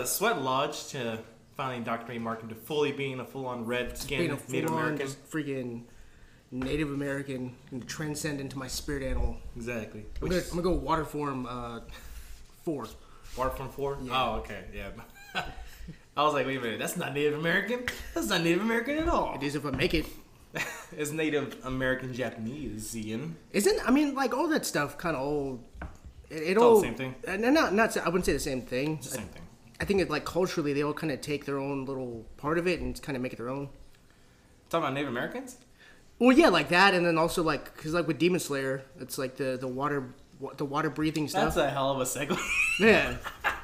the Sweat Lodge to finally indoctrinate Mark into fully being a full-on red skinned Native American. just freaking Native American and transcend into my spirit animal. Exactly. I'm Which gonna, I'm gonna go water form uh, four. Water from four? Yeah. Oh, okay, yeah. I was like, wait a minute, that's not Native American. That's not Native American at all. It is if I make it. it's Native American Japanese, Ian. Isn't I mean like all that stuff kind of old. It, it all all the same thing. Uh, no, not not. I wouldn't say the same thing. It's the same thing. I think it like culturally they all kind of take their own little part of it and kind of make it their own. Talking about Native Americans? Well, yeah, like that, and then also like because like with Demon Slayer, it's like the the water the water breathing stuff. That's a hell of a segue. yeah,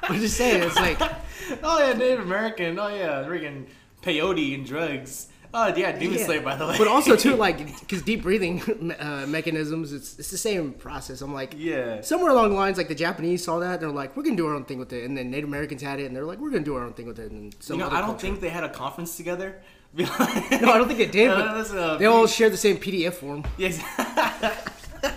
I'm just saying it's like oh yeah, Native American. Oh yeah, freaking peyote and drugs. Oh yeah, Demon yeah. Slayer by the way. but also too like because deep breathing uh, mechanisms, it's it's the same process. I'm like yeah. somewhere along the lines like the Japanese saw that and they're like we're gonna do our own thing with it, and then Native Americans had it and they're like we're gonna do our own thing with it, and You know, I don't culture- think they had a conference together. no, I don't think they did, they all share the same PDF form. Yes.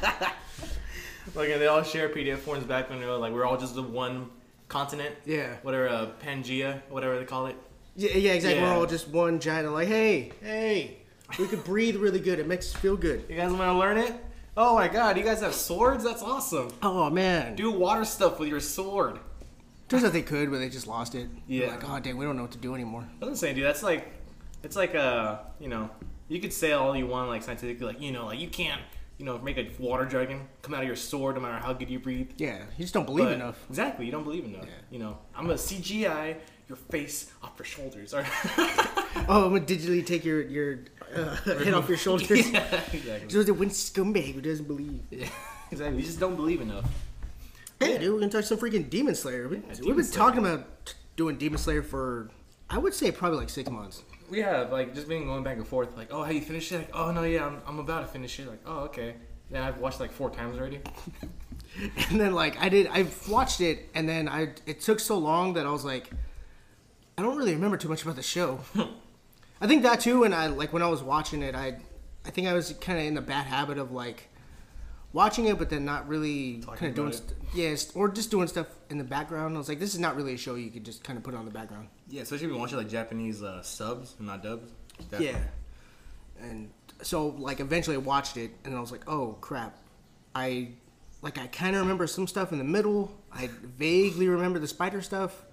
like they all share PDF forms back when they were like we're all just the one continent. Yeah. Whatever, uh, Pangea, whatever they call it. Yeah, yeah, exactly. Yeah. We're all just one giant. Like, hey, hey, we could breathe really good. It makes us feel good. You guys want to learn it? Oh my god, you guys have swords? That's awesome. Oh man, Do water stuff with your sword. turns out they could, but they just lost it. They're Yeah. like, oh dang, we don't know what to do anymore. I was saying, dude, that's like, it's like a, you know, you could say all you want, like scientifically, like you know, like you can't, you know, make a water dragon come out of your sword no matter how good you breathe. Yeah, you just don't believe But- enough. Exactly, you don't believe enough. Yeah. You know, I'm gonna CGI your face off your shoulders. Or Oh, I'm gonna digitally take your your uh, head off your shoulders. yeah, exactly. Just the one scumbag who doesn't believe. Yeah, exactly. You just don't believe enough. Hey, dude, we're gonna touch some freaking Demon Slayer. We, we've Demon been Slayer. talking about doing Demon Slayer for, I would say, probably like six months. We have like just been going back and forth. Like, oh, have you finished it? Like, oh no, yeah, I'm, I'm about to finish it. Like, oh, okay. Then I've watched like four times already. And then like I did, I've watched it, and then I it took so long that I was like, I don't really remember too much about the show. I think that too, and I like when I was watching it, I I think I was kind of in the bad habit of like watching it, but then not really kind of doing st- yes, or just doing stuff in the background. I was like, this is not really a show you could just kind of put on the background. Yeah, especially if you watch it like Japanese uh, subs and not dubs. Yeah. And so like eventually I watched it and I was like, "Oh crap." I like I kind of remember some stuff in the middle. I vaguely remember the spider stuff.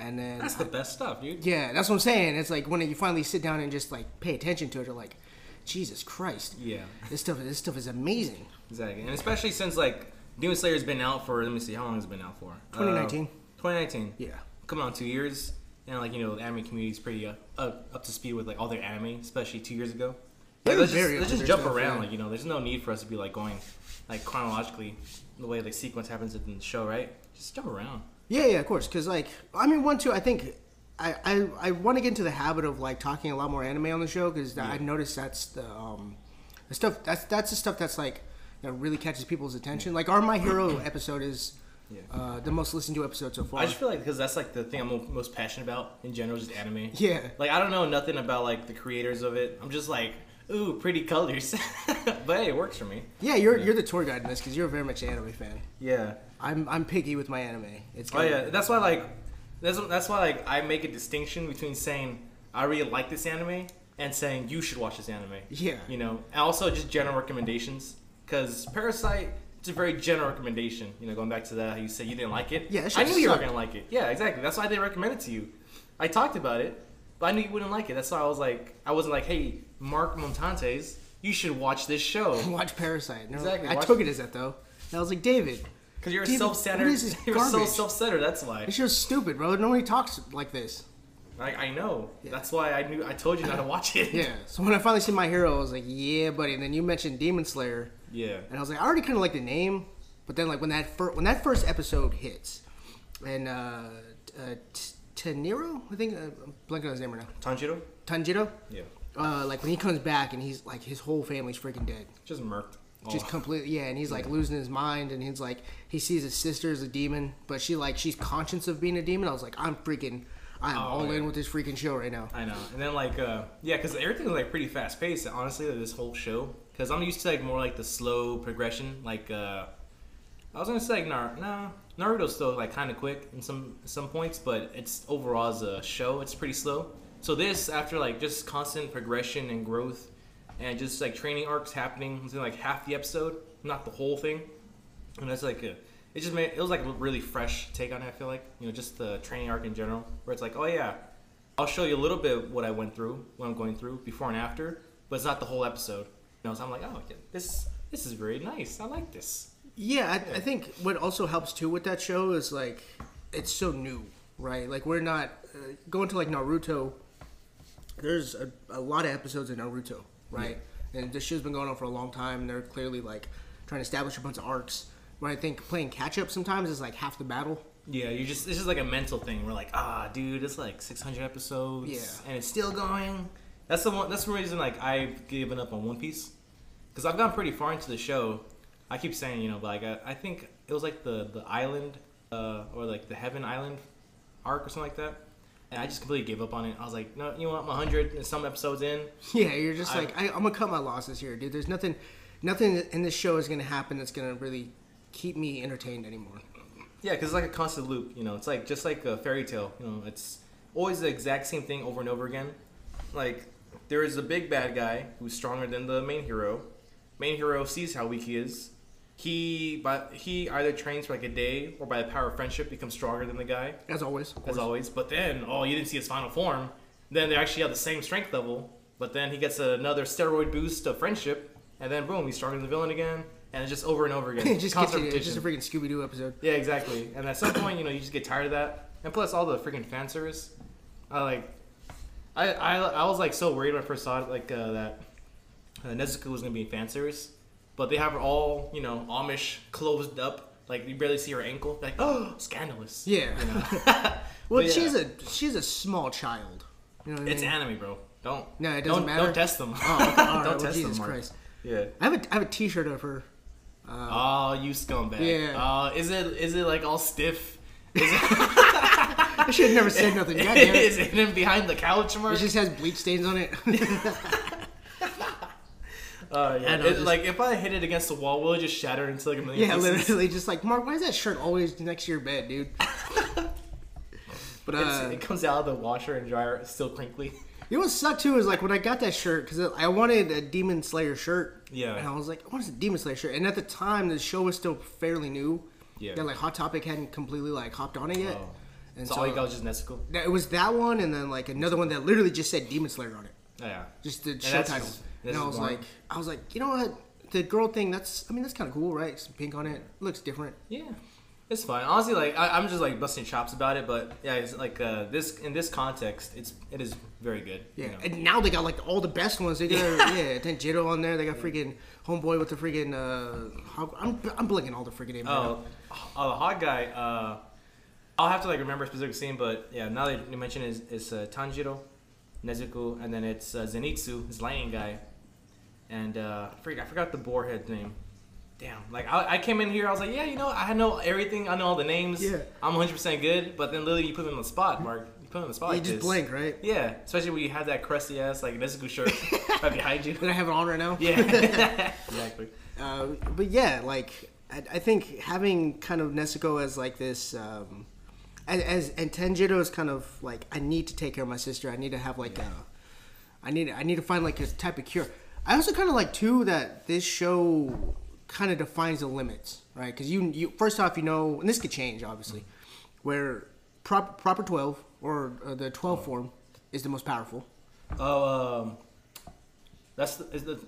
And then That's the best stuff, dude. Yeah, that's what I'm saying. It's like when you finally sit down and just like pay attention to it, you're like, "Jesus Christ." Yeah, This stuff this stuff is amazing. exactly. And especially since like Demon Slayer's been out for let me see how long has it been out for? 2019. Uh, 2019. Yeah. Coming on two years, and like you know, the anime community's pretty uh, up, up to speed with like all their anime, especially two years ago. Like, let's just, let's just jump stuff, around, yeah. like you know, there's no need for us to be like going like chronologically the way the sequence happens in the show, right? Just jump around. Yeah, yeah, of course. Because like, I mean, one, two. I think I I, I want to get into the habit of like talking a lot more anime on the show because I've noticed that's the um the stuff that's that's the stuff that's like you know, really catches people's attention. Like our My Hero episode is Yeah. uh, the most listened to episode so far. I just feel like because that's like the thing I'm most passionate about in general, just anime. Yeah. Like I don't know nothing about like the creators of it. I'm just like, ooh, pretty colors. but hey, it works for me. yeah, you're you're the tour guide in this because you're very much an anime fan. Yeah. I'm I'm picky with my anime. It's Oh yeah. That's why like, that's that's why like I make a distinction between saying I really like this anime and saying you should watch this anime. Yeah. You know, and also just general recommendations because Parasite. It's a very general recommendation. You know, going back to that, you said you didn't like it. Yeah, I knew you were gonna like it. Yeah, exactly. That's why I didn't recommend it to you. I talked about it, but I knew you wouldn't like it. That's why I was like, I wasn't like, hey, Mark Montantes, you should watch this show. watch Parasite. No, Exactly, I watch- took it as that though. And I was like, David, Because you're a David, self-centered. what is this You're so self-centered. That's why. this show's stupid, bro. Nobody talks like this. I, I know. That's why I knew. I told you not to watch it. Yeah. So when I finally see My Hero, I was like, yeah, buddy. And then you mentioned Demon Slayer. Yeah. And I was like, I already kind of like the name, but then like when that fir- when that first episode hits, and uh, uh, T- Taniro, I think uh, I'm blanking on his name right now. Tanjiro. Tanjiro. Yeah. Uh, like when he comes back and he's like his whole family's freaking dead, Just murked. Just Oh. completely yeah, and he's like losing his mind, and he's like he sees his sister as a demon, but she like she's conscious of being a demon. I was like, I'm freaking, I'm Oh, all yeah. in with this freaking show right now. I know. And then like, uh, yeah, because everything was like pretty fast paced. Honestly, like, this whole show. Because I'm used to like more like the slow progression. Like, uh, I was gonna say like Nar- no, Naruto's still like kind of quick in some some points, but it's overall as a show, it's pretty slow. So this, after like just constant progression and growth, and just like training arcs happening within like half the episode, not the whole thing, and that's like a, it just made it was like a really fresh take on it. I feel like you know just the training arc in general, where it's like, oh yeah, I'll show you a little bit what I went through, what I'm going through before and after, but it's not the whole episode. You know, so I'm like, oh, yeah, this this is very nice. I like this. Yeah, I, I think what also helps too with that show is like it's so new, right? Like we're not uh, going to like Naruto. There's a, a lot of episodes of Naruto, right? And this show's been going on for a long time. And they're clearly like trying to establish a bunch of arcs. Where I think playing catch up sometimes is like half the battle. Yeah, you just this is like a mental thing. We're like, ah, dude, it's like 600 episodes, Yeah. and it's still going. That's the one. That's the reason like I've given up on One Piece because I've gone pretty far into the show. I keep saying, you know, like I, I think it was like the the island uh, or like the Heaven Island arc or something like that, and I just completely gave up on it. I was like, no, you know what, I'm 100 and some episodes in. Yeah, you're just I- like I, I'm gonna cut my losses here, dude. There's nothing, nothing in this show is gonna happen that's gonna really keep me entertained anymore. Yeah, because it's like a constant loop. You know, it's like just like a fairy tale. You know, it's always the exact same thing over and over again. Like there is a big bad guy who's stronger than the main hero. Main hero sees how weak he is. He, but he either trains for like a day or by the power of friendship becomes stronger than the guy, As always. as always. But then, oh, you didn't see his final form. Then they actually have the same strength level. But then he gets another steroid boost of friendship, and then boom, he's stronger than the villain again. And it's just over and over again. it just gets you, it's just a freaking Scooby Doo episode. Yeah, exactly. And at some point, you know, you just get tired of that. And plus, all the freaking fan service. I like. I, I, I was like so worried when I first saw it, like uh, that uh, Nezuko was gonna be in fan service, but they have her all you know Amish closed up, like you barely see her ankle. Like oh, scandalous. Yeah. You know? Well, yeah. she's a she's a small child. You know what It's I mean? anime, bro. Don't. No, it doesn't don't, matter. Don't test them. Oh, okay, right, don't well, test Jesus them. Christ. Yeah. I have a I have a T-shirt of her. Oh, you scumbag. Yeah. Uh, is it is it like all stiff? Is it, I should have never said nothing. God damn is it. it behind the couch, Mark? It just has bleach stains on it. Uh, yeah. I It- just- like if I hit it against the wall, will it just shatter into like a million yeah, pieces? literally, just like Mark. Why is that shirt always next to your bed, dude? but uh, it comes out of the washer and dryer, still crinkly. You know what sucked too is like when I got that shirt because I wanted a Demon Slayer shirt. Yeah. And I was like, what is a Demon Slayer shirt? And at the time, the show was still fairly new. Yeah. And like Hot Topic hadn't completely like hopped on it yet. Oh. And So, all you got was just that- it was that one, and then like another one that literally just said Demon Slayer on it, Oh, yeah. just the show title. just- and that's I was boring. like, I was like, you know what? The girl thing, that's I mean that's kind of cool, right? Some pink on it, looks different. Yeah. It's fine. Honestly, like I, I'm just like busting chops about it, but yeah, it's like uh, this in this context, it's it is very good. Yeah, you know. and now they got like all the best ones. They got yeah, then Jitto on there. They got freaking homeboy with the freaking. Uh, Hog- I'm I'm blinking all the freaking names. right. Oh, oh, the hot guy. Uh, I'll have to like remember a specific scene, but yeah, now that you mention is it's uh, Tanjiro, Nezuko, and then it's uh, Zenitsu, his lightning guy, and uh, I forgot I forgot the boarhead name. Damn, like I, I came in here, I was like, yeah, you know, I know everything, I know all the names. Yeah. I'm 100 percent good, but then literally you put me on the spot, Mark. You put me on the spot. you like just this. blank, right? Yeah, especially when you have that crusty ass like Nezuko shirt right behind you. That I have it on right now. Yeah, exactly. Uh, but yeah, like I, I think having kind of Nezuko as like this, um, as, as and Tanjiro is kind of like I need to take care of my sister. I need to have like a, I need I need to find like a type of cure. I also kind of like too that this show kind of defines the limits, right? Because you you first off you know, and this could change obviously, where prop, proper twelve or uh, the twelve form is the most powerful. Oh, um, that's the, is the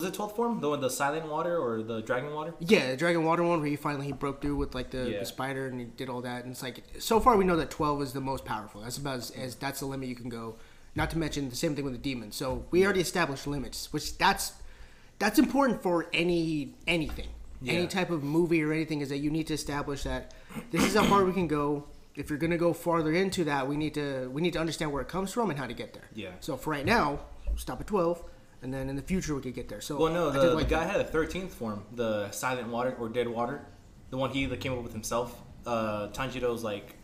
is it twelfth form the one the silent water or the dragon water? Yeah, the Dragon Water one where he finally he broke through with like the, Yeah. the spider and he did all that and it's like so far we know that twelve is the most powerful. That's about as, as that's the limit you can go. Not to mention the same thing with the demon. So we already established limits, which that's that's important for any anything. Any type of movie or anything is that you need to establish that this is how far we can go. If you're gonna go farther into that, we need to we need to understand where it comes from and how to get there. Yeah. So for right now, stop at twelve, and then in the future we could get there. So Well, no, the, did the guy had a thirteenth form, the silent water or dead water, the one he that came up with himself. Uh, Tanjiro's like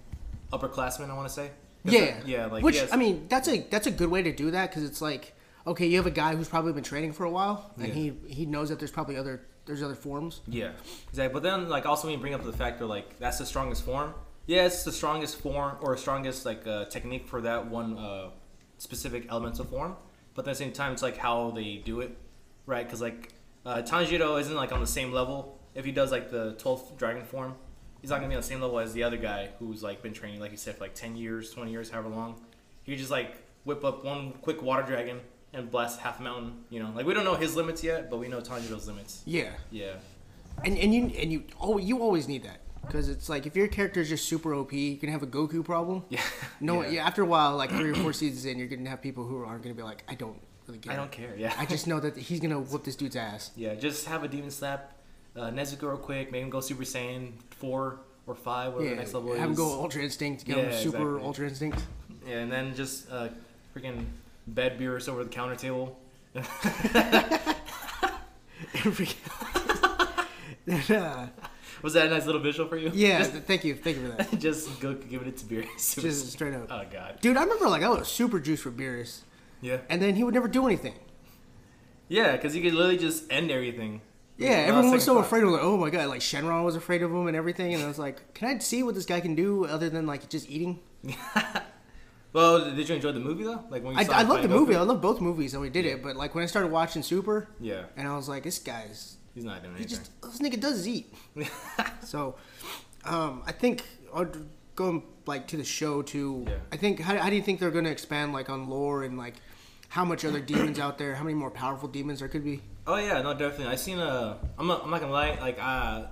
upperclassman, I want to say. Yeah, yeah, like which has- I mean, that's a that's a good way to do that because it's like okay, you have a guy who's probably been training for a while, and Yeah. he he knows that there's probably other there's other forms. Yeah, exactly. But then, like, also when you bring up the fact that like that's the strongest form. Yeah, it's the strongest form or strongest like uh, technique for that one uh, specific elemental form. But at the same time, it's like how they do it, right? Because like uh, Tanjiro isn't like on the same level. If he does like the 12th dragon form, he's not gonna be on the same level as the other guy who's like been training, like you said, for like 10 years, 20 years, however long. He could just like whip up one quick water dragon and blast half a mountain. You know, like we don't know his limits yet, but we know Tanjiro's limits. Yeah, Yeah. and and you and you oh you always need that because it's like if your character is just super OP, you can have a Goku problem. Yeah. No, Yeah. yeah. After a while, like three or four seasons in, you're gonna have people who aren't gonna be like, I don't really care. I don't care. Yeah. I just know that he's gonna whoop this dude's ass. Yeah, just have a demon slap uh, Nezuko real quick, make him go Super Saiyan four or five, whatever Yeah, the next level is. have him go Ultra Instinct, get him Yeah, super exactly. Ultra Instinct. Yeah, and then just uh, freaking bed Beerus over the counter table. Then, uh, Was that a nice little visual for you? yeah, Just, th- thank you, thank you for that. just go give it to Beerus. Just straight up, oh god. dude. I remember like I was super juiced for Beerus, Yeah. and then he would never do anything. Yeah, because he could literally just end everything. Yeah, everyone was so second afraid of like, oh my god, like Shenron was afraid of him and everything, and I was like, can I see what this guy can do other than like just eating? Well, did you enjoy the movie though? Like when you I, saw I love the movie. I love both movies and we did it, but like when I started watching Super, Yeah, and I was like, this guy's he's not doing he anything. just this nigga does eat. so, um, I think going like to the show too. Yeah. I think how, how do you think they're gonna expand like on lore and like how much other demons out there? How many more powerful demons there could be? Oh yeah, no, definitely. I seen a. I'm not, I'm not gonna lie. Like, uh,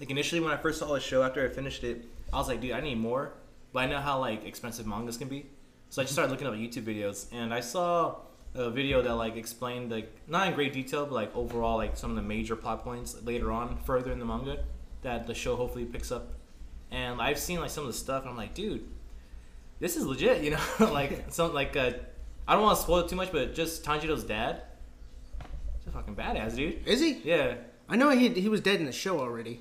like initially when I first saw the show after I finished it, I was like, dude, I need more. But I know how like expensive mangas can be, so I just started looking up YouTube videos, and I saw a video that like explained like not in great detail, but like overall like some of the major plot points later on further in the manga that the show hopefully picks up. And I've seen like some of the stuff, and I'm like, dude, this is legit. You know, like some like uh, I don't want to spoil it too much, but just Tanjiro's dad. He's a fucking badass, dude. Is he? Yeah, I know he he was dead in the show already.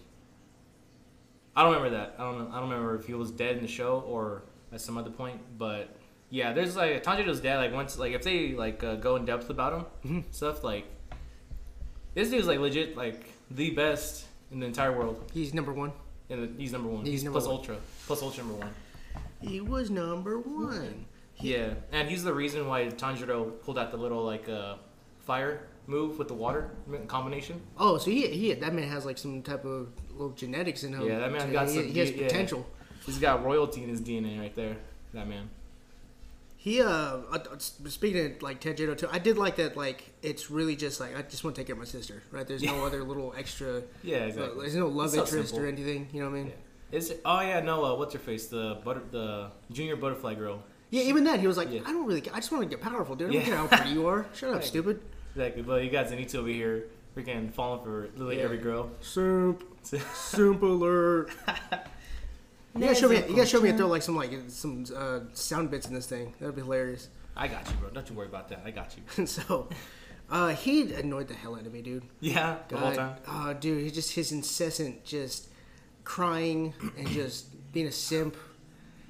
I don't remember that. I don't know. I don't remember if he was dead in the show or at some other point. But yeah, there's like Tanjiro's dad. Like once, like if they like uh, go in depth about him Mm-hmm. stuff, like this dude's like legit, like the best in the entire world. He's number one. And he's number one. He's number plus one. Plus ultra, plus ultra number one. He was number one. Yeah, and he's the reason why Tanjiro pulled out the little like uh, fire move with the water combination. Oh, so he he that man has like some type of little genetics in him. Yeah, that man got he, some. he has yeah. potential. He's got royalty in his DNA right there. That man. He uh, uh, speaking of like Tanjiro too, I did like that. Like it's really just like I just want to take care of my sister, right? There's no other little extra. Yeah, uh, exactly. there's no love so interest simple. or anything. You know what I mean? Yeah. Is it, oh yeah, no. Uh, what's her face? The butter, the junior butterfly girl. Yeah, even then he was like, Yeah. I don't really. Care. I just want to get powerful, dude. I don't Yeah. care how pretty you are. Shut up, Right. stupid. Exactly. But you got Zenitsu over here, freaking falling for literally Yeah. every girl. Simp, simp alert. You gotta show me. You gotta show me and throw like some like some uh, sound bits in this thing. That'd be hilarious. I got you, bro. Don't you worry about that. I got you. And so, uh, he annoyed the hell out of me, dude. Yeah, the whole God, time. Oh, dude, he just his incessant just crying and just being a simp.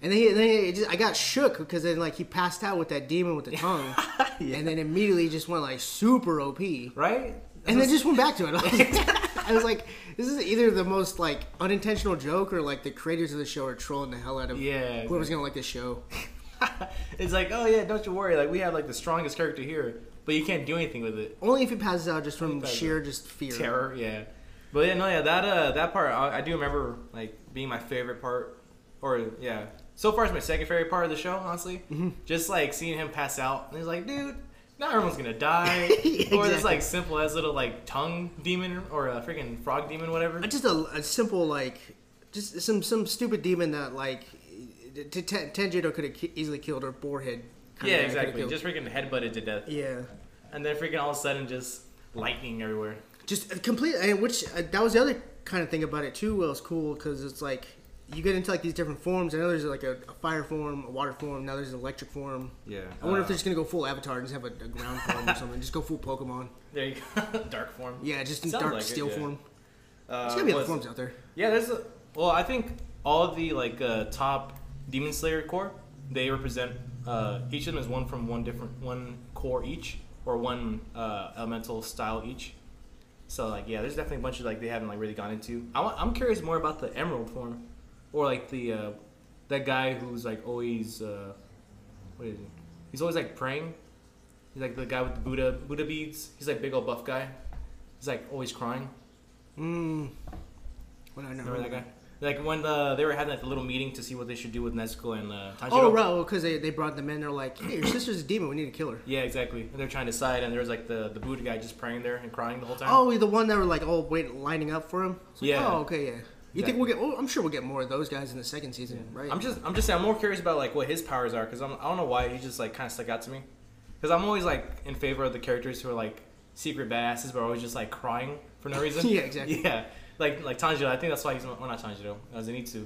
And then, he, then he just, I got shook because then like he passed out with that demon with the tongue, Yeah. and then immediately just went like super OP, Right? and then just went back to it. I was, like, I was like, this is either the most like unintentional joke or like the creators of the show are trolling the hell out of Yeah, whoever's gonna like this show. it's like, oh yeah, don't you worry. Like we have like the strongest character here, but you can't do anything with it. Only if he passes out just from sheer just fear. Terror, yeah. But yeah, no, yeah, that uh, that part I, I do remember like being my favorite part, or yeah, so far it's my second favorite part of the show, honestly. Mm-hmm. Just like seeing him pass out, and he's like, dude, not everyone's gonna die, Yeah, or this like simple as little like tongue demon or a freaking frog demon, whatever. just a, a simple like just some some stupid demon that like t- t- Tanjiro could have ki- easily killed or Boarhead. Yeah, exactly. Just freaking headbutted to death, yeah, and then freaking all of a sudden just lightning everywhere. just a complete. And which uh, that was the other kind of thing about it too. Well, was cool because it's like you get into like these different forms. I know there's like a, a fire form, a water form. Now there's an electric form. Yeah. I wonder uh, if they're just gonna go full Avatar and just have a, a ground form or something. Just go full Pokemon. there you go. dark form. Yeah, just in Sounds dark like it, steel yeah. form. Uh, There's gotta be other what's- forms out there. Yeah, there's a. Well, I think all of the like uh, top Demon Slayer Corps, they represent. Uh, each of them is one from one different one core each, or one uh, elemental style each. So like yeah, there's definitely a bunch of like they haven't like really gone into. I, I'm curious more about the emerald form, or like the uh, that guy who's like always uh, what is he? He's always like praying. He's like the guy with the Buddha Buddha beads. He's like big old buff guy. He's like always crying. Mm. What I know. Remember that guy? Like when the, they were having like a little meeting to see what they should do with Nezuko and uh, Tanjiro. Oh, right. Because they, they brought them in. They're like, hey, your sister's a demon. We need to kill her. Yeah, exactly. And they're trying to decide, and there was like the the Buddha guy just praying there and crying the whole time. Oh, the one that were like all wait lining up for him. Like, Yeah. Oh, okay, yeah. You think we'll get? Well, I'm sure we'll get more of those guys in the second season, right? I'm just I'm just saying I'm more curious about like what his powers are because I'm I don't know why he just like kind of stuck out to me because I'm always like in favor of the characters who are like secret badasses but are always just like crying for no reason. Yeah, exactly. Yeah, like like Tanjiro. I think that's why he's well not Tanjiro. Uh, Zenitsu.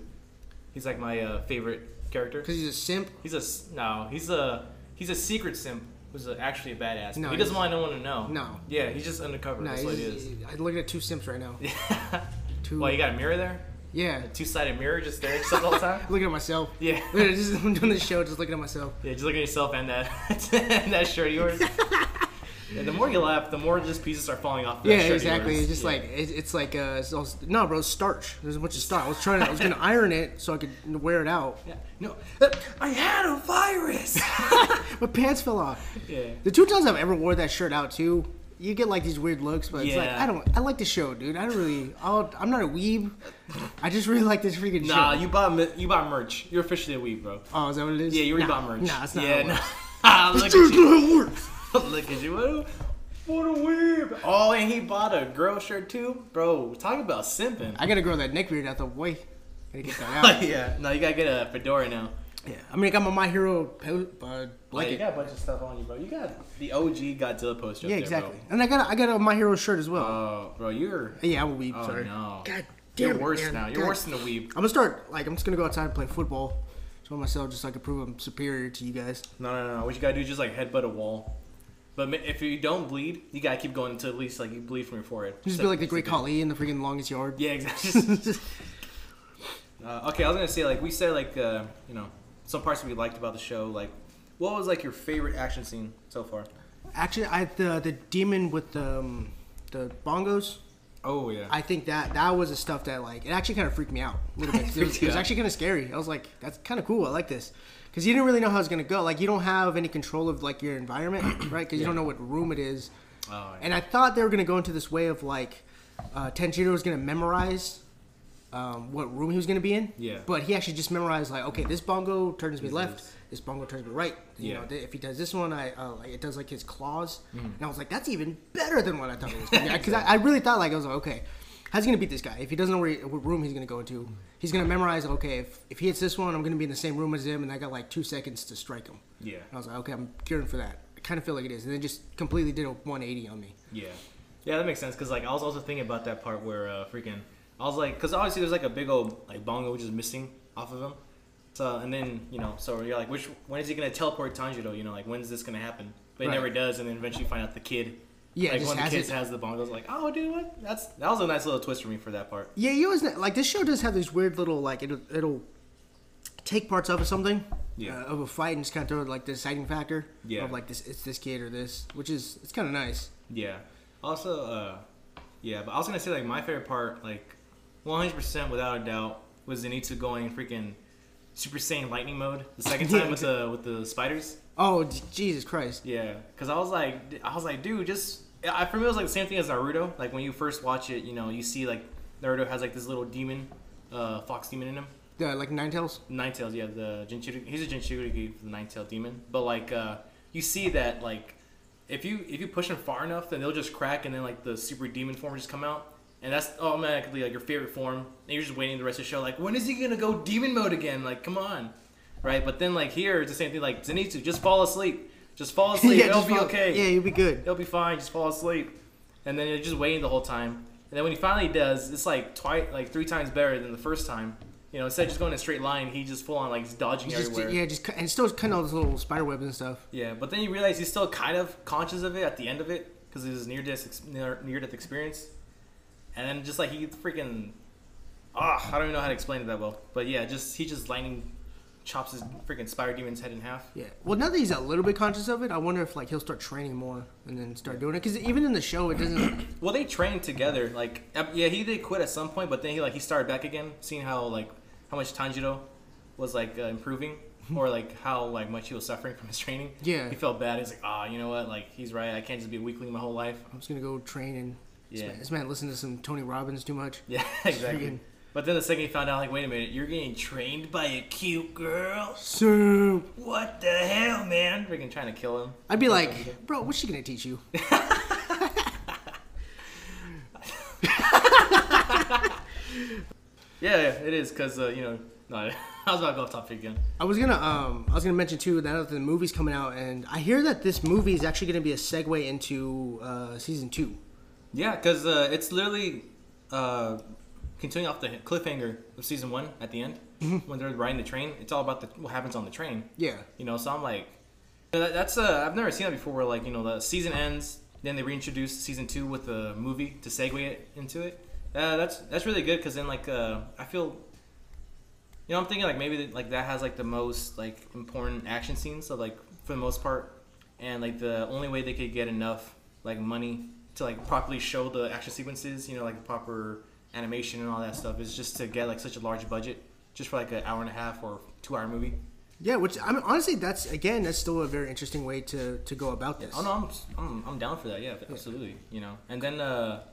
He's like my uh, favorite character. because he's a simp. He's a s- no. He's a he's a secret simp who's a, actually a badass. No, he doesn't want no one to know. No. Yeah, he's just undercover. Nah, that's what it is. I'm looking at two simps right now. Two. well, you got a mirror there. yeah. A two-sided mirror just staring at yourself all the time. Looking at myself. Yeah. Just I'm doing the show, just looking at myself. Yeah, just look at yourself and that and that shirt of yours. Yeah, the more you laugh, the more just pieces are falling off. That Yeah, exactly. It's just Yeah. like it, it's like uh, it's all, no, bro, it's starch. There's a bunch of starch. I was trying to, I was gonna iron it so I could wear it out. Yeah. no, I had a virus. My pants fell off. yeah, The two times I've ever wore that shirt out too, you get like these weird looks, but it's like Yeah. I don't. I like the show, dude. I don't really. I'll, I'm not a weeb. I just really like this freaking nah, show. you bought you bought merch. You're officially a weeb, bro. Oh, is that what it is? Yeah, you already nah, bought merch. Nah, it's not. Yeah, how it works. Ah, look at you. how it works. Look at you. What a, what a weeb. Oh, and he bought a girl shirt too, bro. Talk about simping. I gotta grow that neck beard out the way. Gotta get that out. yeah, no, you gotta get a fedora now. Yeah, I mean, I got my My Hero po- uh, Like, you got a bunch of stuff on you, bro. You got the OG Godzilla poster. up Yeah, there, exactly. Bro. And I got a, I got a My Hero shirt as well. Oh, bro, you're. yeah, I'm a weeb. Oh sorry. no. God damn You're it, worse man. now. You're God. worse than a weeb. I'm gonna start like I'm just gonna go outside and play football. Show myself just so I can prove I'm superior to you guys. No, no, no. What you gotta do is just like headbutt a wall. But ma- if you don't bleed, you gotta keep going until at least like you bleed from your forehead. Just be like the Great Khali in the freaking longest yard. Yeah, exactly. uh, okay, I was gonna say like we said like uh, you know some parts we liked about the show. Like, what was like your favorite action scene so far? Actually, I the the demon with the um, the bongos. Oh yeah. I think that that was the stuff that like it actually kind of freaked me out a little bit. It was, it was actually kind of scary. I was like, that's kind of cool. I like this because you didn't really know how it's gonna go. Like you don't have any control of like your environment, right? Because you don't know what room it is. oh, yeah. And I thought they were gonna go into this way of like uh, Tanjiro was gonna memorize um, what room he was gonna be in. Yeah. But he actually just memorized like, okay, this bongo turns me left, this bongo turns me right. You Yeah. Know, if he does this one, I uh, like, it does like his claws. And I was like, that's even better than what I thought it was. Because I, I really thought like I was like, okay, how's he gonna beat this guy? If he doesn't know where he, what room he's gonna go into, he's gonna memorize. Okay, if, if he hits this one, I'm gonna be in the same room as him, and I got like two seconds to strike him. yeah. And I was like, okay, I'm gearing for that. I kind of feel like it is, and then just completely did a 180 on me. Yeah, yeah, that makes sense. Cause like I was also thinking about that part where uh, freaking I was like, cause obviously there's like a big old like bongo which is missing off of him. So and then you know, so you're like, which when is he gonna teleport Tanjiro? You know, like when's this gonna happen? But it Right. never does, and then eventually find out the kid. Yeah, like one of the has kids it. has the bongos. Like, oh, dude, what? That's that was a nice little twist for me for that part. Yeah, you always like this show does have these weird little like it'll, it'll take parts off of something, Yeah. uh, of a fight and just kind of throw like the deciding factor Yeah. of like this it's this kid or this, which is it's kind of nice. Yeah. Also, uh, yeah, but I was gonna say like my favorite part, like 100% without a doubt, was Zenitsu going freaking Super Saiyan Lightning mode the second Yeah, time with the with the spiders. Oh Jesus Christ! Yeah, because I was like, I was like, dude, just I, for me it was like the same thing as Naruto. Like when you first watch it, you know, you see like Naruto has like this little demon, uh, fox demon in him. Yeah, like Nine Tails. Nine Tails, yeah, the Jinchuriki. He's a Jinchuriki, the Nine Tail demon. But like, uh, you see that like, if you if you push them far enough, then they'll just crack, and then like the super demon form just come out, and that's oh, automatically like your favorite form. And you're just waiting the rest of the show, like, when is he gonna go demon mode again? Like, come on, right? But then like here, it's the same thing. Like Zenitsu, just fall asleep, just fall asleep. yeah, It'll be follow- okay. Yeah, you'll be good. It'll be fine. Just fall asleep, and then you're just waiting the whole time. And then when he finally does, it's like twice, like three times better than the first time. You know, instead of just going in a straight line, he just full on like he's dodging Just, everywhere. yeah, just and still of all those little spider webs and stuff. Yeah, but then you realize he's still kind of conscious of it at the end of it because of his near death near near death experience, and then just like he freaking ah, I don't even know how to explain it that well, but yeah, just he just lightning chops his freaking spider demon's head in half. Yeah. Well, now that he's a little bit conscious of it, I wonder if like he'll start training more and then start doing it. Because even in the show, it doesn't. Well, they trained together. Like, yeah, he did quit at some point, but then he like he started back again, seeing how like how much Tanjiro was like uh, improving, or like how like much he was suffering from his training. Yeah. he felt bad. He's like, ah, you know what? Like, he's right. I can't just be a weakling my whole life. I'm just gonna go train and. This Yeah. man, this man listened to some Tony Robbins too much. Yeah, exactly. Freaking- But then the second he found out, like, wait a minute, you're getting trained by a cute girl? So What the hell, man? Freaking trying to kill him. I'd be like, bro, what's she gonna teach you? Yeah, yeah, it is because uh, you know, no, I was about to go off topic again. I was gonna um I was gonna mention too that the movie's coming out and I hear that this movie is actually gonna be a segue into uh, season two. Yeah, because uh, it's literally uh, continuing off the cliffhanger of season one at the end when they're riding the train. It's all about the, what happens on the train. Yeah. You know, so I'm like, that, that's uh, I've never seen that before. Where like you know the season ends, then they reintroduce season two with the movie to segue it into it. Uh, that's that's really good because then like uh, I feel, you know, I'm thinking like maybe like that has like the most like important action scenes. So like for the most part, and like the only way they could get enough like money to like properly show the action sequences, you know, like the proper animation and all that stuff is just to get like such a large budget just for like an hour and a half or two hour movie. Yeah, which I mean honestly that's again that's still a very interesting way to to go about this. Oh no, I'm, I'm I'm down for that. Yeah, absolutely. You know, and then uh,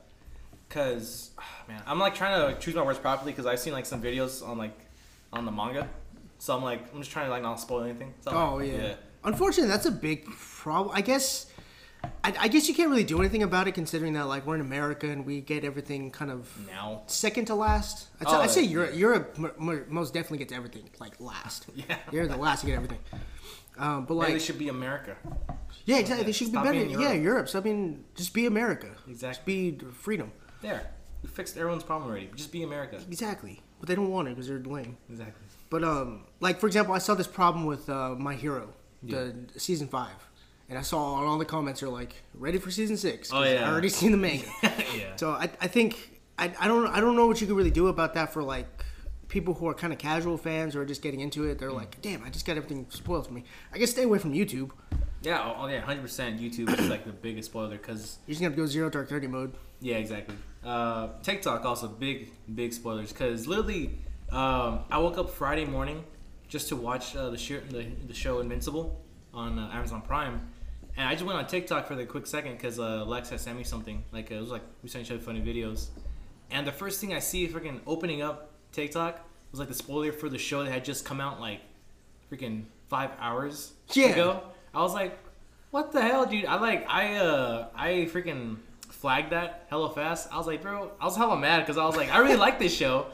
cause man, I'm like trying to choose my words properly because I've seen like some videos on like on the manga, so I'm like I'm just trying to like not spoil anything. So, Oh yeah. Unfortunately, that's a big problem. I guess. I, I guess you can't really do anything about it considering that like we're in America and we get everything kind of Now. second to last. I'd, say- Oh, I'd say. Europe, Europe m- m- most definitely gets everything like last. Yeah. You're the last to get everything. Um, but Maybe like, they should be America. yeah, exactly. They should Stop be better. being Yeah, Europe. Europe. So I mean, just be America. Exactly. Just be freedom. There, we fixed everyone's problem already. Just be America. Exactly. But they don't want it because they're lame. Exactly. But um, like for example, I saw this problem with uh, My Hero, the season five, and I saw all the comments are like, "Ready for season six. Oh, yeah. I already seen the manga. yeah. so I, I think I, I don't I don't know what you could really do about that for like people who are kind of casual fans or just getting into it. They're Mm. like, "Damn, I just got everything spoiled for me." I guess stay away from YouTube. Yeah. Oh, oh, yeah. Hundred percent. YouTube is like the biggest spoiler because You're just gonna have to go zero dark thirty mode. Yeah, exactly. Uh, TikTok also big, big spoilers because literally, um, I woke up Friday morning just to watch uh, the, show, the the show Invincible on uh, Amazon Prime, and I just went on TikTok for the quick second because uh, Lex had sent me something like uh, it was like we sent each other funny videos, and the first thing I see freaking opening up TikTok was like the spoiler for the show that had just come out like freaking five hours Yeah. ago. I was like, what the hell, dude? I like I uh I freaking flagged that hella fast. I was like, bro, I was hella mad because I was like, I really like this show,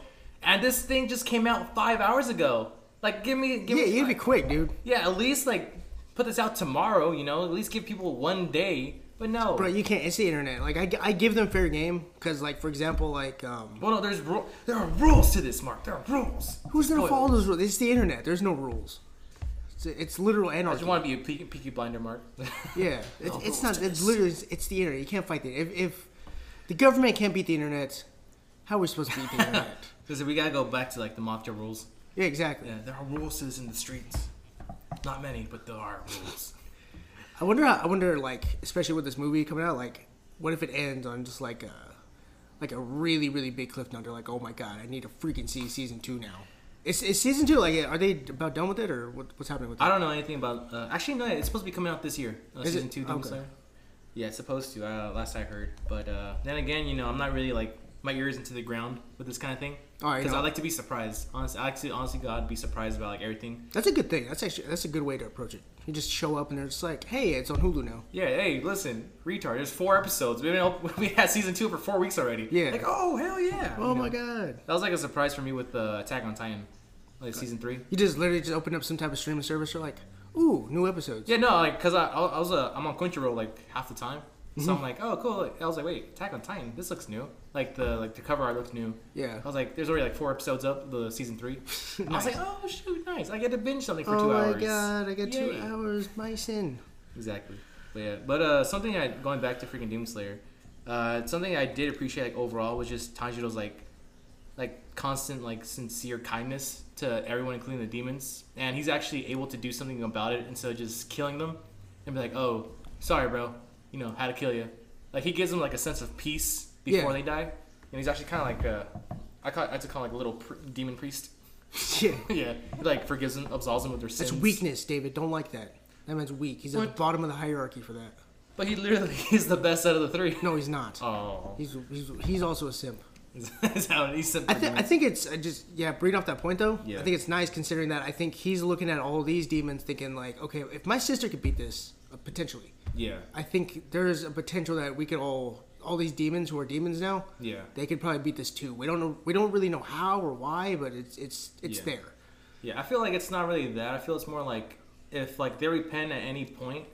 and this thing just came out five hours ago. Like, give me, give Yeah, me, you'd be quick, dude. yeah, at least like put this out tomorrow. You know, at least give people one day. But no, Bro, you can't. It's the internet. Like I, I give them fair game because, like, for example, like, um, well, no, there's ru- there are rules to this, Mark. There are rules. who's gonna follow those rules? It's the internet. There's no rules. It's, it's literal I anarchy. just want to be a peaky, peaky blinder, Mark. Yeah, it's, No it's not. It's literally it's the internet. You can't fight it. If, if the government can't beat the internet, how are we supposed to beat the internet? Because we gotta go back to like the mafia rules. Yeah, exactly. Yeah, there are rules to this in the streets. Not many, but there are rules. I wonder. How, I wonder, like, especially with this movie coming out, like, what if it ends on just like a, like a really, really big cliff note? Like, oh my god, I need to freaking see season two now. Is, is season two like? Are they about done with it, or what, what's happening with it? I don't know anything about. Uh, actually, no, it's supposed to be coming out this year. Uh, season it? two, Okay. Slayer. Yeah, it's supposed to. Uh, last I heard, but uh, then again, you know, I'm not really like my ears into the ground with this kind of thing. All right, Because. I like to be surprised. Honestly, I like to, honestly, God, be surprised about like everything. That's a good thing. That's actually that's a good way to approach it. You just show up and they're just like, hey, it's on Hulu now. Yeah, hey, listen, retard. There's four episodes. We've been we had season two for four weeks already. Yeah. Like, oh hell yeah. Oh You my know? god. That was like a surprise for me with uh, Attack on Titan, like season three. You just literally just open up some type of streaming service. You're like, ooh, new episodes. Yeah, no, like, cause I, I I was uh, I'm on Crunchyroll like half the time, so Mm-hmm. I'm like, oh cool. I was like, wait, Attack on Titan, this looks new. Like the like the cover art looks new. Yeah. I was like, there's already like four episodes up, the season three. I was like, oh shoot, nice. I get to binge something for oh two my hours. god, I got two hours. My sin. Exactly. But yeah, but uh, something I going back to freaking Doom Slayer, uh, something I did appreciate like overall was just Tanjiro's like, like constant like sincere kindness to everyone, including the demons, and he's actually able to do something about it instead of just killing them and be like, "Oh, sorry, bro, you know how to kill you." Like he gives them like a sense of peace before Yeah. they die, and he's actually kind of like a, I call I like to call him like a little pr- demon priest. Yeah. yeah, he like forgives them, absolves them of their sins. That's weakness, David. Don't like that. That man's weak. He's at What? the bottom of the hierarchy for that. But he literally is the best out of the three. No, he's not. Oh, He's, he's he's also a simp. is how he said. I think I think it's I just yeah. Bringing off that point though, Yeah. I think it's nice considering that I think he's looking at all these demons, thinking like, okay, if my sister could beat this, uh, potentially, Yeah, I think there's a potential that we could all all these demons who are demons now, yeah, they could probably beat this too. We don't know we don't really know how or why, but it's it's it's Yeah. there. yeah. I feel like it's not really that. I feel it's more like if like they repent at any point,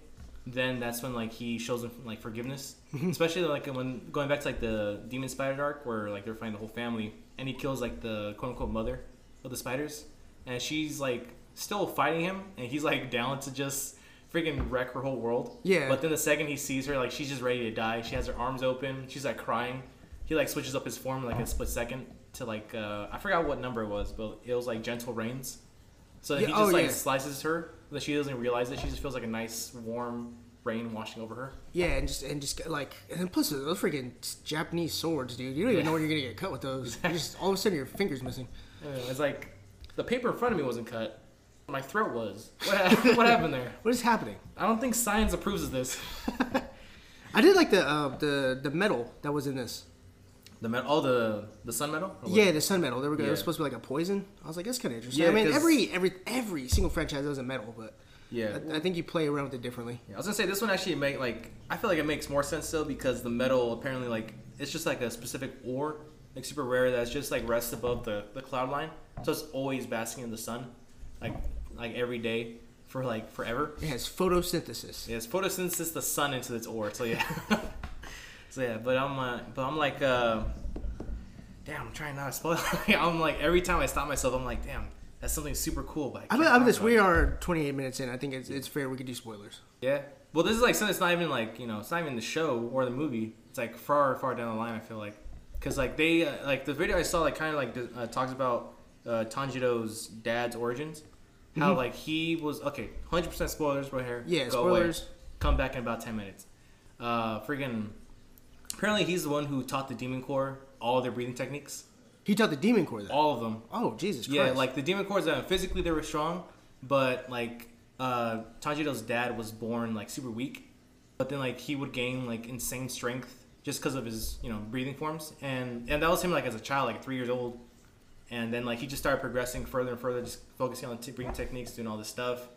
then that's when like he shows them like forgiveness. Mm-hmm. Especially like when going back to like the demon spider arc where like they're fighting the whole family and he kills like the quote unquote mother of the spiders and she's like still fighting him and he's like down to just freaking wreck her whole world. Yeah. But then the second he sees her, like she's just ready to die. She has her arms open. She's like crying. He like switches up his form like a split second to like uh, I forgot what number it was, but it was like gentle rains. So Yeah, he oh, just like yeah. slices her, but she doesn't realize it. She just feels like a nice warm rain washing over her. Yeah, and just and just like and then plus those freaking Japanese swords, dude. You don't even Yeah. know when you're gonna get cut with those. You just all of a sudden your fingers missing. Uh, It's like the paper in front of me wasn't cut. My throat was. What, ha- what happened there? What is happening? I don't think science approves of this. I did like the uh, the the metal that was in this. The metal, oh the the sun metal. Yeah, the sun metal. They were, it Yeah. was supposed to be like a poison. I was like, that's kind of interesting. Yeah, I mean, 'cause- every every every single franchise has a metal, but yeah. I, I think you play around with it differently. Yeah, I was gonna say this one actually make like I feel like it makes more sense though because the metal apparently like it's just like a specific ore like super rare that's just like rests above the the cloud line so it's always basking in the sun like like every day for like forever. It has photosynthesis. Yeah, it's photosynthesis the sun into its ore. So yeah. so yeah, but I'm uh, but I'm like uh, damn, I'm trying not to spoil. I'm like every time I stop myself, I'm like, damn, that's something super cool. But I I can't I mean talk this. We are 28 minutes in. I think it's, it's fair. We could do spoilers. Yeah. Well, this is like something that's not even like you know, it's not even the show or the movie. It's like far, far down the line. I feel like, because like they uh, like the video I saw like kind of like uh, talks about uh, Tanjiro's dad's origins. How like he was okay, hundred percent spoilers right here. Mm-hmm. Yeah, Go away. spoilers. Come back in about ten minutes. Uh, freaking. Apparently, he's the one who taught the Demon Corps all their breathing techniques. He taught the demon corps that. All of them. Oh Jesus Christ! Yeah, like the demon cores, uh, physically they were strong, but like uh, Tanjiro's dad was born like super weak, but then like he would gain like insane strength just because of his you know breathing forms, and and that was him like as a child, like three years old, and then like he just started progressing further and further, just focusing on t- breathing techniques, doing all this stuff,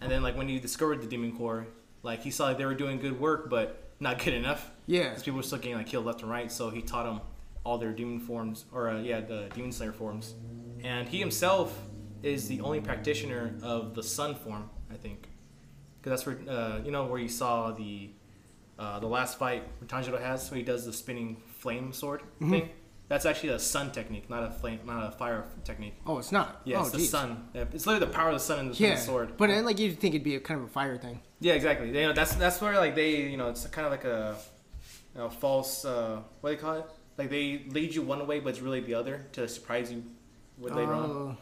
and then like when he discovered the demon corps, like he saw like, they were doing good work, but not good enough. Yeah. because people were still getting like killed left and right, so he taught them all their demon forms, or uh, yeah, the demon slayer forms, and he himself is the only practitioner of the sun form, I think, because that's where uh, you know where you saw the uh, the last fight Tanjiro has, where he does the spinning flame sword Mm-hmm. thing. That's actually a sun technique, not a flame, not a fire technique. Oh, it's not. Yeah, oh, it's the sun. Yeah, It's literally the power of the sun in the, Yeah, sword. but then, like you'd think it'd be a kind of a fire thing. Yeah, exactly. You know, that's that's where like they, you know, it's kind of like a, you know, false. Uh, what do they call it? Like they lead you one way, but it's really the other to surprise you with later on, Oh,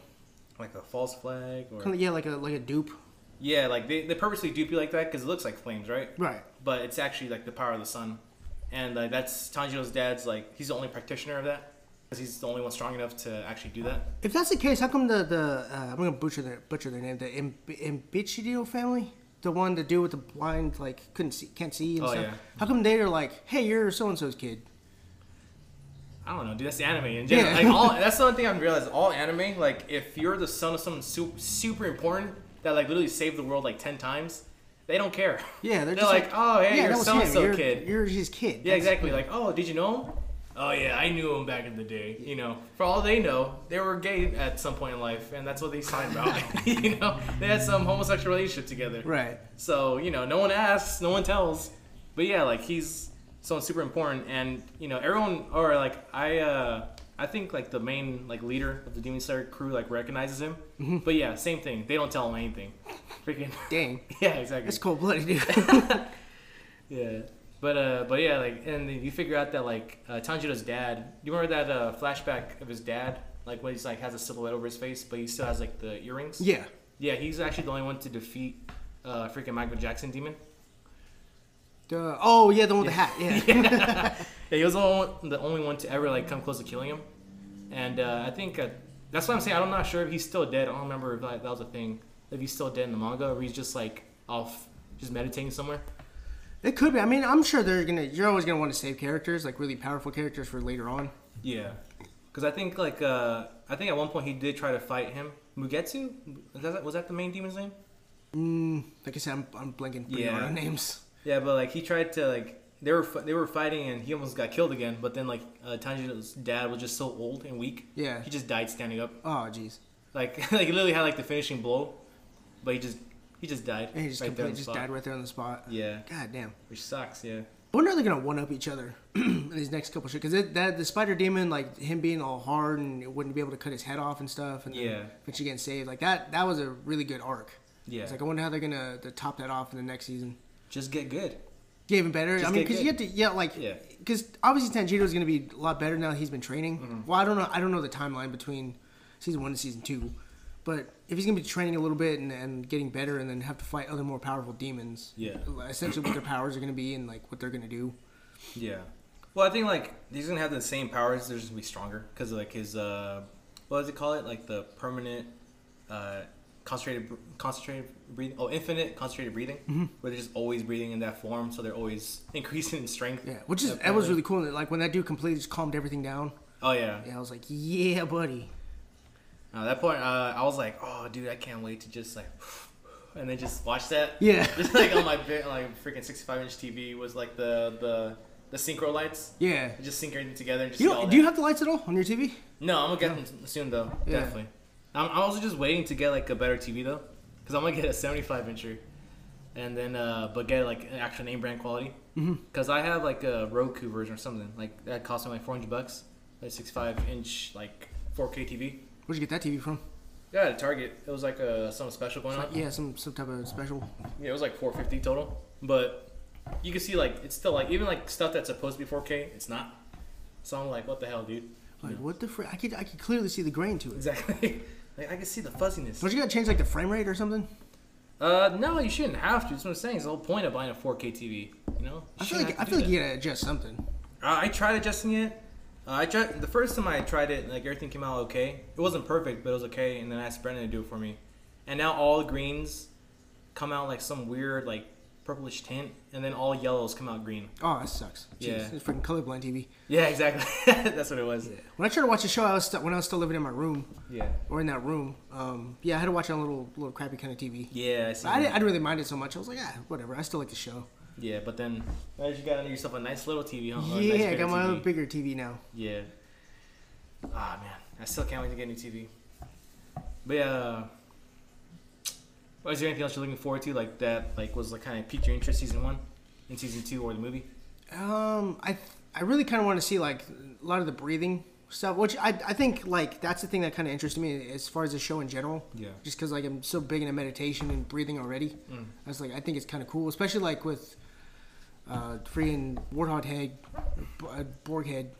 like a false flag or yeah, like a like a dupe. yeah, like they, they purposely dupe you like that because it looks like flames, right? Right. But it's actually like the power of the sun, and uh, that's Tanjiro's dad's like he's the only practitioner of that because he's the only one strong enough to actually do that. If that's the case, how come the the uh, I'm gonna butcher their butcher their name, the Im- Imbichidio family, the one to do with the blind, like couldn't see, can't see and Oh, stuff. yeah. How come they're like, hey, you're so and so's kid? I don't know, dude. That's the anime in general. Yeah. Like all, that's the one thing I've realized. All anime, like if you're the son of someone super, super important that like literally saved the world like ten times, they don't care. Yeah, they're, They're just like, oh, hey, yeah, you're so and so kid. You're his kid. Yeah, That's- exactly. Like, oh, did you know him? Oh yeah, I knew him back in the day. You know, for all they know, they were gay at some point in life, and that's what they signed about. you know, they had some homosexual relationship together. Right. So you know, no one asks, no one tells. But yeah, like he's someone super important, and you know, everyone or like I, uh I think like the main like leader of the Demon Slayer crew like recognizes him. Mm-hmm. But yeah, same thing. They don't tell him anything. Freaking. Dang. yeah, exactly. It's cold blooded, dude. Yeah. But uh, but yeah, like, and then you figure out that like uh, Tanjiro's dad. You remember that uh, flashback of his dad like when he's like has a silhouette over his face, but he still has like the earrings. Yeah. Yeah, he's actually the only one to defeat uh, freaking Michael Jackson demon. The, oh yeah, the one with the hat. Yeah. yeah, he was the only, one, the only one to ever like come close to killing him, and uh, I think uh, that's what I'm saying. I'm not sure if he's still dead. I don't remember if like, that was a thing. If he's still dead in the manga, or he's just like off, just meditating somewhere. It could be. I mean, I'm sure they're gonna. You're always gonna want to save characters, like really powerful characters, for later on. Yeah, because I think like uh, I think at one point he did try to fight him. Mugetsu was that, was that the main demon's name? Mm, like I said, I'm, I'm blanking Yeah. on names. Yeah, but like he tried to like they were they were fighting and he almost got killed again. But then like uh, Tanjiro's dad was just so old and weak. Yeah. He just died standing up. Oh jeez. Like like he literally had like the finishing blow, but he just he just died. And he just right completely just spot. died right there on the spot. Yeah, God damn. which sucks. Yeah. I wonder if they're gonna one up each other in these next couple shit because that the spider demon like him being all hard and wouldn't be able to cut his head off and stuff and Yeah. eventually getting saved like that that was a really good arc. Yeah. It's like I wonder how they're gonna to top that off in the next season. Just get good. Get even better. Just I mean, because you have to, yeah, like, Yeah. because obviously Tanjiro's going to be a lot better now that he's been training. Mm-hmm. Well, I don't know, I don't know the timeline between season one and season two, but if he's going to be training a little bit and, and getting better, and then have to fight other more powerful demons, Yeah. essentially what their powers are going to be and like what they're going to do. Yeah. Well, I think like he's gonna have the same powers. They're just gonna be stronger because like his uh, what does it call it? Like the permanent, uh, concentrated, concentrated breathing. Oh, infinite concentrated breathing, Mm-hmm. where they're just always breathing in that form, so they're always increasing in strength. Yeah, which is that was really cool. Like when that dude completely just calmed everything down. Oh yeah. Yeah, I was like, yeah, buddy. At that point, uh, I was like, oh, dude, I can't wait to just like, and then just watch that. Yeah. Just like on my big, like freaking 65 inch TV was like the the the synchro lights. Yeah. Just sync everything together. And just You don't, you have the lights at all on your TV? No, I'm gonna get them soon though. Yeah. Definitely. I'm, I'm also just waiting to get like a better TV though, because I'm gonna get a 75 incher, and then uh, but get like an actual name brand quality. Because I have like a Roku version or something like that cost me like 400 bucks, like 65 inch like 4K TV. Where'd you get that TV from? Yeah, at Target. It was like a some special going on. Yeah, some some type of special. Yeah, it was like 450 total, but you can see like it's still like even like stuff that's supposed to be 4K, it's not. So I'm like, what the hell, dude? Like what the frick? I could I could clearly see the grain to it. Exactly. like I can see the fuzziness. Don't you gotta change like the frame rate or something? Uh, no, you shouldn't have to. That's what I'm saying. It's the whole point of buying a 4K TV. You know. You I feel like I feel do like you gotta adjust something. Uh, I tried adjusting it. Uh, I tried the first time I tried it. Like everything came out okay. It wasn't perfect, but it was okay. And then I asked Brendan to do it for me. And now all the greens come out like some weird like purplish tint, and then all yellows come out green. Oh, that sucks. Jeez, Yeah. it's freaking colorblind TV. Yeah, exactly. That's what it was. When I tried to watch the show, I was st- when I was still living in my room Yeah. or in that room. Um, yeah, I had to watch it on a little little crappy kind of TV. Yeah, I see. I, didn't, I didn't really mind it so much. I was like, ah, whatever. I still like the show. Yeah, but then now you got yourself a nice little TV, huh? A nice yeah, I got my TV. own bigger TV now. Yeah. Ah man, I still can't wait to get a new TV. But yeah, uh, is there anything else you're looking forward to, like that, like was like kind of piqued your interest season one, in season two, or the movie? Um, I I really kind of want to see like a lot of the breathing stuff, which I I think like that's the thing that kind of interested me as far as the show in general. Yeah. Just because like I'm so big into meditation and breathing already, Mm. I was like I think it's kind of cool, especially like with uh freaking Warthog head, uh, Borg head,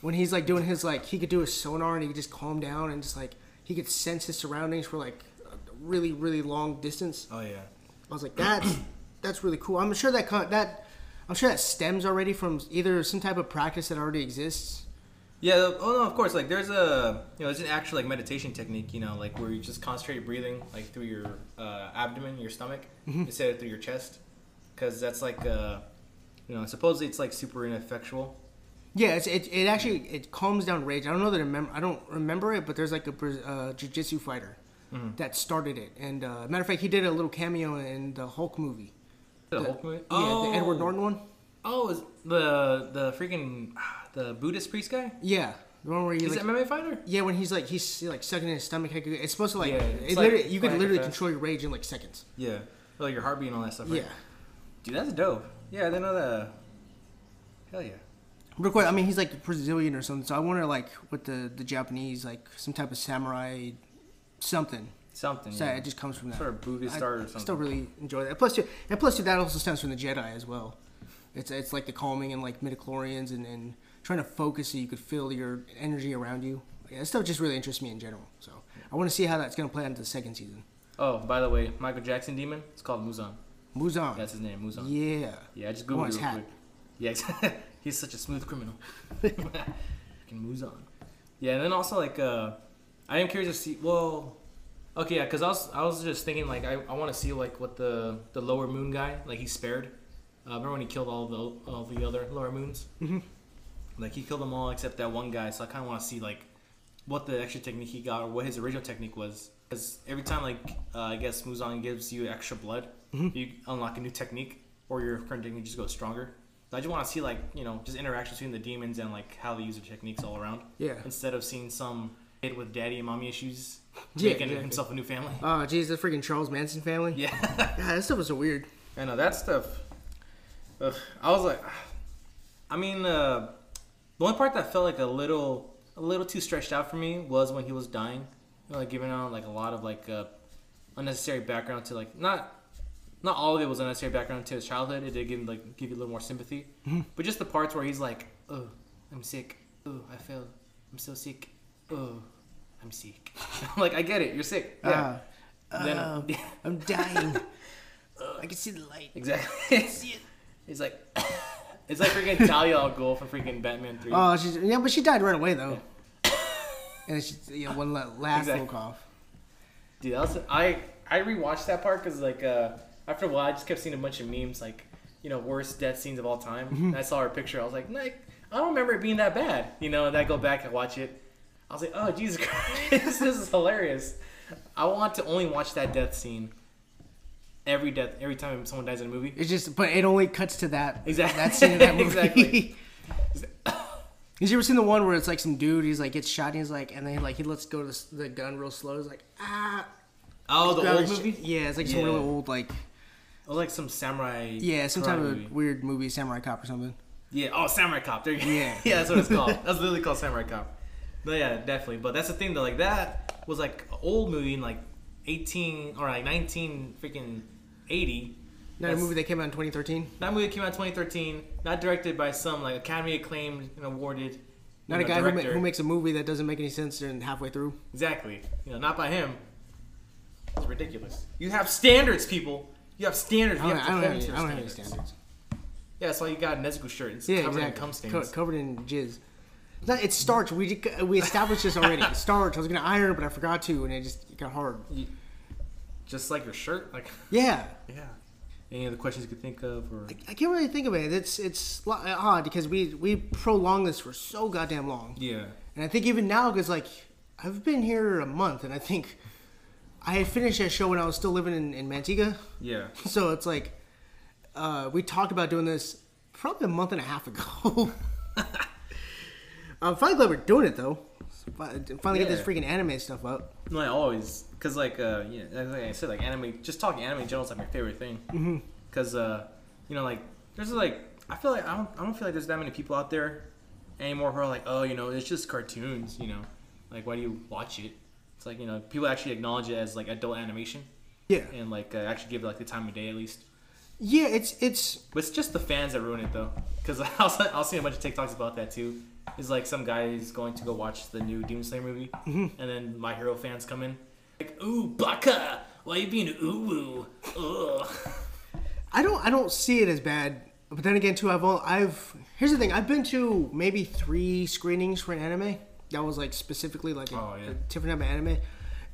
when he's like doing his like he could do a sonar and he could just calm down and just like he could sense his surroundings for like a really really long distance. Oh yeah. I was like, that's that's really cool. I'm sure that con- that I'm sure that stems already from either some type of practice that already exists. Yeah. Oh no, of course. Like there's a you know there's an actual like meditation technique. You know, like where you just concentrate breathing like through your uh, abdomen, your stomach, instead of through your chest, because that's like uh, you know supposedly it's like super ineffectual. Yeah, it's, it it actually it calms down rage. I don't know that I remember. I don't remember it, but there's like a uh, jiu-jitsu fighter that started it. And uh, matter of fact, he did a little cameo in the Hulk movie. The The- Hulk movie. Yeah, the Edward Norton one. Oh, is the the freaking the Buddhist priest guy? Yeah, the one where he He's like an MMA fighter. yeah when he's like he's like sucking in his stomach. It's supposed to like, Yeah, it like literally, you could literally control your rage in like seconds. Yeah, like your heartbeat and all that stuff. Right? Yeah. dude, that's dope. Yeah, I didn't know that. Hell yeah. Real quick, I mean, he's like Brazilian or something. So I wonder, like, with the the Japanese, like some type of samurai, something. Something. So yeah. it just comes from that. Sort of Buddhist I, art or I something. still really enjoy that. Plus, too, and plus, too, that also stems from the Jedi as well. It's it's like the calming and like midichlorians and, and trying to focus so you could feel your energy around you. Yeah, that stuff just really interests me in general. So I want to see how that's gonna play out into the second season. Oh, by the way, Michael Jackson demon. It's called Muzan. Muzan. That's his name, Muzan. Yeah. Yeah, I just googled real hat. quick. Yeah, he's such a smooth criminal. Fucking Muzan. Yeah, and then also like uh, I am curious to see. Well, okay, yeah, because I was I was just thinking like I, I want to see like what the the lower moon guy like he spared. Uh, remember when he killed all the all the other lower moons? Mhm. Like he killed them all except that one guy. So I kind of want to see like what the extra technique he got or what his original technique was. Because every time like uh, I guess Muzan gives you extra blood, you unlock a new technique or your current technique just goes stronger. So I just want to see like you know just interactions between the demons and like how they use their techniques all around. Yeah. Instead of seeing some kid with daddy and mommy issues Yeah, making exactly. himself a new family. Oh, jeez, the freaking Charles Manson family. Yeah. God, that stuff was so weird. I know that stuff. Ugh, I was like, I mean, uh, the only part that felt like a little, a little too stretched out for me was when he was dying, you know, like giving out like a lot of like uh, unnecessary background to like not, not all of it was unnecessary background to his childhood. It did give like give you a little more sympathy, but just the parts where he's like, oh, I'm sick. Oh, I fell. I'm so sick. Oh, I'm sick. like I get it. You're sick. Yeah. Uh, Then- uh, I'm dying. I can see the light. Exactly. He's like, it's like freaking Talia al Ghul from freaking Batman Three. Oh, she's yeah, but she died right away though. And she, you know, one last Exactly. little cough. Dude, was I I rewatched that part because like uh after a while I just kept seeing a bunch of memes like you know worst death scenes of all time. Mm-hmm. And I saw her picture. I was like, like I don't remember it being that bad. You know, and I go back and watch it. I was like, oh Jesus Christ, this is hilarious. I want to only watch that death scene every death every time someone dies in a movie. It's just, but it only cuts to that Exactly. that scene in that movie. Exactly. Has you ever seen the one where it's like some dude? He's like gets shot. and He's like, and then like he lets go the, the gun real slow. He's like, ah. Oh, the old movie. Yeah, it's like some Yeah. really old like Oh, like some samurai. yeah, some type karate of movie. weird movie, Samurai Cop or something. Yeah. Oh, Samurai Cop. There you go. Yeah. yeah, that's what it's called. That's literally called Samurai Cop. But yeah, definitely. But that's the thing though. Like that was like an old movie in like eighteen or like nineteen freaking eighty. Not a movie that came out in 2013. That movie that came out in 2013. Not directed by some like Academy acclaimed and awarded. Not you a know, guy who, ma- who makes a movie that doesn't make any sense and halfway through. exactly. You know, not by him. It's ridiculous. You have standards, people. You have standards. I You don't, have I don't, have, any, I don't have any standards. Yeah, that's why you got a Nezuko shirt. It's Yeah, covered in exactly. cum Co- stains. covered in jizz. No, it's starch. We we established this already. Starch. I was gonna iron, it, but I forgot to, and it just it got hard. Just like your shirt. Like Yeah, yeah. Any other questions you could think of, or I can't really think of it. It's it's odd because we we prolonged this for so goddamn long, yeah. and I think even now because like I've been here a month, and I think I had finished that show when I was still living in, in Manteca, Yeah. so it's like uh, we talked about doing this probably a month and a half ago. I'm finally glad we're doing it though. Fi- Finally get this freaking anime stuff up. No, I always because like uh yeah like I said like anime just talking anime in general is like my favorite thing. Mm-hmm. because uh you know like there's like I feel like I don't I don't feel like there's that many people out there anymore who are like oh you know it's just cartoons you know? Like why do you watch it? It's like you know people actually acknowledge it as like adult animation. Yeah, and like uh, actually give it like the time of day at least. Yeah. It's it's but it's just the fans that ruin it though. Because I was I was seeing a bunch of TikToks about that too. Is like some guy is going to go watch the new Slayer movie. And then My Hero fans come in like ooh Baka why are you being ooh ooh ugh I don't I don't see it as bad. But then again, too, I've all, I've here's the thing. I've been to maybe three screenings for an anime that was like specifically like a, Oh, yeah. a different type of anime.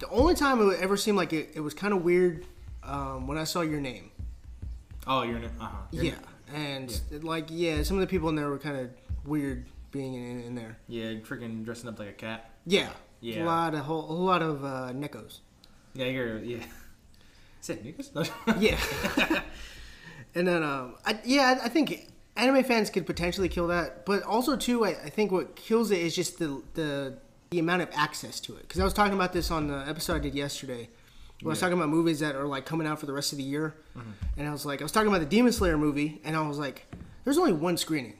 The only time it ever seemed like it, it was kind of weird um, when I saw your name. oh you're uh huh Yeah, and like yeah, some of the people in there were kind of weird being in, in there. yeah freaking dressing up like a cat Yeah, Yeah. a lot of whole, a lot of uh, Nekos. yeah you're yeah is niggas Yeah. and then, um, I, yeah, I I think anime fans could potentially kill that, but also too, I, I think what kills it is just the the, the amount of access to it. Because I was talking about this on the episode I did yesterday. I was talking about movies that are like coming out for the rest of the year, and I was like, I was talking about the Demon Slayer movie, and I was like, there's only one screening,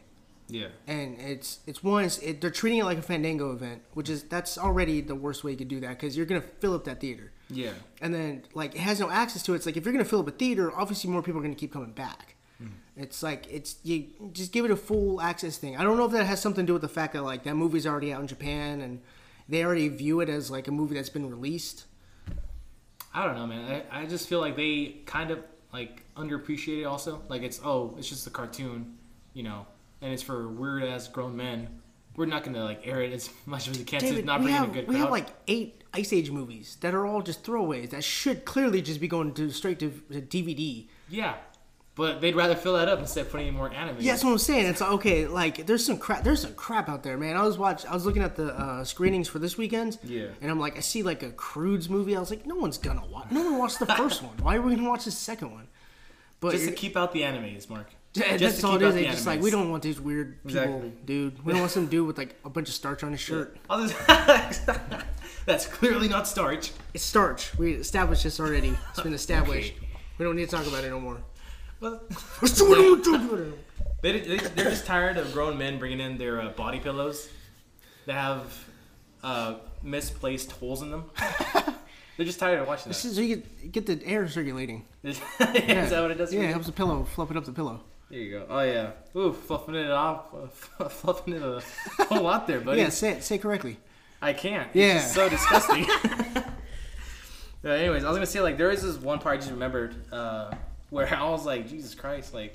yeah and it's it's one. It's, it, they're treating it like a Fandango event, which is that's already the worst way you could do that because you're gonna fill up that theater yeah and then like it has no access to it. It's like if you're gonna fill up a theater, obviously more people are gonna keep coming back. Hmm. It's like it's you just give it a full access thing. I don't know if that has something to do with the fact that like that movie's already out in Japan and they already view it as like a movie that's been released. I don't know, man. I, I just feel like they kind of like underappreciate it. Also, like it's oh, it's just a cartoon, you know, and it's for weird ass grown men. We're not gonna like air it as much as we can David, not we bring have a good crowd. we have like eight Ice Age movies that are all just throwaways that should clearly just be going to straight to, to DVD. yeah, but they'd rather fill that up instead of putting in more anime. Yeah, that's what I'm saying. It's like, okay, like there's some crap. There's some crap out there, man. I was watch. I was looking at the uh, screenings for this weekend. Yeah. And I'm like, I see like a Croods movie. I was like, no one's gonna watch. No one watched the first one. Why are we gonna watch the second one? But just to keep out the animes, Mark. Yeah, Just that's all it out the just like we don't want these weird people, Exactly. dude. We don't want some dude with like a bunch of starch on his shirt. That's clearly not starch. It's starch. We established this already. It's been established. Okay. We don't need to talk about it no more. But Let's do it. Let's do it. They, they, they're just tired of grown men bringing in their uh, body pillows that have uh, misplaced holes in them. they're just tired of watching This so you get, get the air circulating. Is that what it does? Yeah, it helps the pillow fluff it up the pillow. There you go. Oh yeah. Ooh, fluffing it off, fluffing it a whole lot there, buddy. Yeah, say it. Say it correctly. I can't. Yeah. just so disgusting. Anyways, I was gonna say like there is this one part I just remembered uh, where I was like, Jesus Christ, like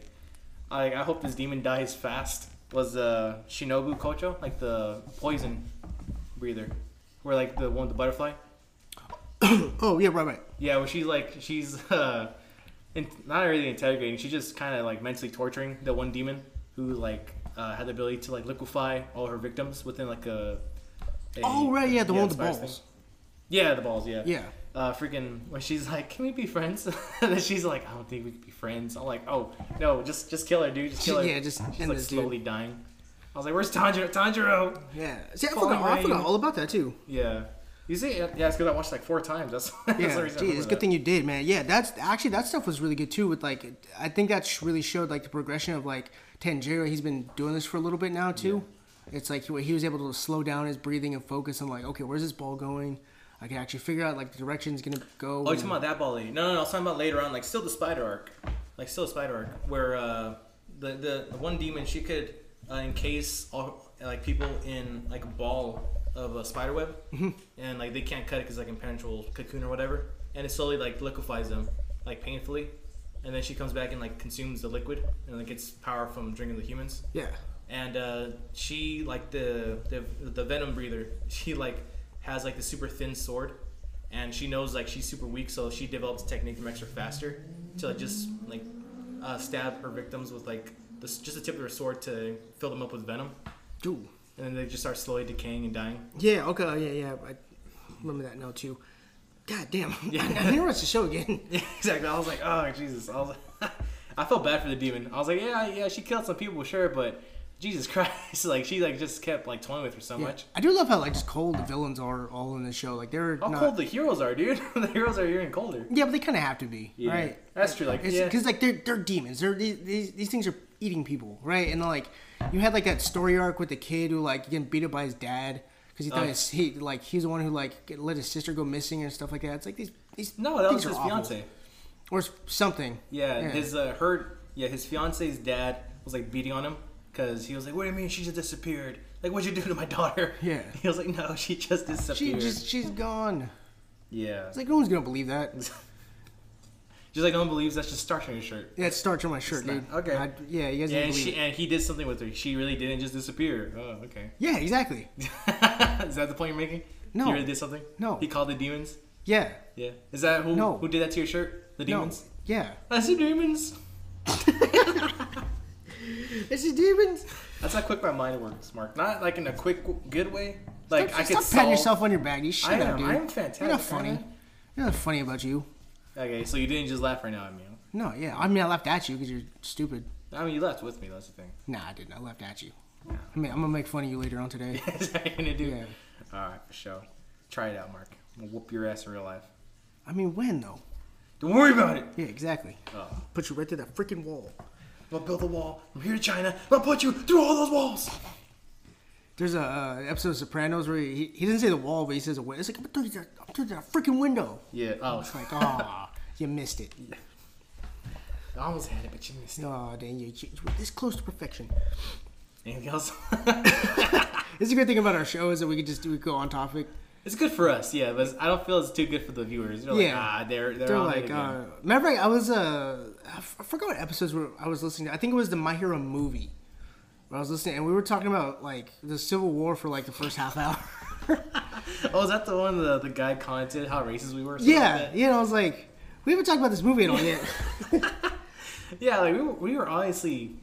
I, I hope this demon dies fast. Was uh, Shinobu Kocho like the poison breather, where like the one with the butterfly? Oh yeah, right, right. Yeah, where she's like she's uh, in, not really interrogating. She's just kind of like mentally torturing the one demon who like uh, had the ability to like liquefy all her victims within like a. a Oh right, yeah, the one with the balls. thing. Yeah, the balls. Yeah. Yeah. Uh, freaking when she's like, "Can we be friends?" and then she's like, "I don't think we can be friends." I'm like, "Oh no, just just kill her, dude. Just kill her." Yeah, just she's like this dude. slowly dying. I was like, "Where's Tanjiro? Tanjiro!" Yeah. See, I Falling forgot, I forgot all about that too. Yeah. You see, yeah, it's because I watched like four times. That's, that's Yeah, the geez, it's that. good thing you did, man. Yeah, that's actually that stuff was really good too. With like, I think that really showed like the progression of like Tanjiro. He's been doing this for a little bit now too. It's like he, he was able to slow down his breathing and focus on like, okay, where's this ball going? I can actually figure out like the direction it's gonna go. Oh, you're talking about that ball lady? No, no, no. I was talking about later on, like still the spider arc, like still a spider arc, where uh, the, the the one demon she could uh, encase all like people in like a ball of a spider web, and like they can't cut it because like impenetrable cocoon or whatever, and it slowly like liquefies them like painfully, and then she comes back and like consumes the liquid and like gets power from drinking the humans. Yeah. and uh, she like the, the the venom breather she like has like the super thin sword. And she knows like she's super weak so she develops a technique that makes her faster to like just like uh, stab her victims with like the, just the tip of her sword to fill them up with venom. Dude. And then they just start slowly decaying and dying Yeah. Okay. oh, Yeah. Yeah. I remember that now too. God damn. Yeah. I need to watch the show again. Yeah, exactly. I was like, oh Jesus. I was I felt bad for the demon. I was like, yeah, yeah, she killed some people, sure, but Jesus Christ, like she like just kept like toying with her so Yeah. much. I do love how like just cold the villains are all in the show. Like they're How not. cold the heroes are, dude. the heroes are even colder. Yeah, but they kind of have to be, Yeah, right? that's true, like, yeah. because like they're they're demons. They're these, these these things are eating people, right? And like you had like that story arc with the kid who like getting beat up by his dad because he thought Oh. his, he like he's the one who like let his sister go missing and stuff like that. It's like these these No, that was his awful. fiance. or something. Yeah, Yeah. his uh, her yeah his fiance's dad was like beating on him because he was like, "What do you mean she just disappeared? Like, what'd you do to my daughter?" Yeah. he was like, "No, she just disappeared. She just she's gone. yeah, It's like no one's gonna believe that. just like no one believes that's just starch on your shirt. Yeah, it's starch on my shirt, dude. okay. I- yeah, you guys Yeah, and she and he did something with her. She really didn't just disappear. Oh, okay. Yeah, exactly. Is that the point you're making? No. He really did something. No. He called the demons. Yeah. Yeah. Is that who? No. Who did that to your shirt? The demons. No. Yeah. That's the demons. It's the demons. That's how quick my mind works, Mark. Not like in a quick, good way. Like stop, I could stop solve. patting yourself on your back. You shut I up, dude. I am fantastic. You're not funny. You're not funny about you. Okay, so you didn't just laugh right now at me. No, yeah. I mean, I laughed at you because you're stupid. I mean, you laughed with me. That's the thing. Nah, I didn't. I laughed at you. I mean, I'm gonna make fun of you later on today. Is that gonna do? Yeah. All right, for sure. Try it out, Mark. I'm gonna whoop your ass in real life. I mean, when though? Don't worry about it. Yeah, exactly. Oh. Put you right through that freaking wall. I'm gonna build a wall from here to China. I'm gonna put you through all those walls. There's a uh, episode of Sopranos where he, he doesn't say the wall, but he says a window. It's like I'm through that, I'm through that freaking window. Yeah. Oh, It's like, ah, you missed it. I almost had it, but you missed it. Oh, dang you, you were this close to perfection. Anything else? It's a good thing about our show is that we could just do go on topic. it's good for us, yeah, but I don't feel it's too good for the viewers. They're like, Yeah. ah, they're they're, They're like, uh, remember I was uh, I forgot what episodes were I was listening to. I think it was the My Hero movie. I was listening, and we were talking about like the Civil War for like the first half hour. oh, is that the one the the guy commented how racist we were? something like yeah, you know, I was like, we haven't talked about this movie at all yet. yeah, like we were, we were honestly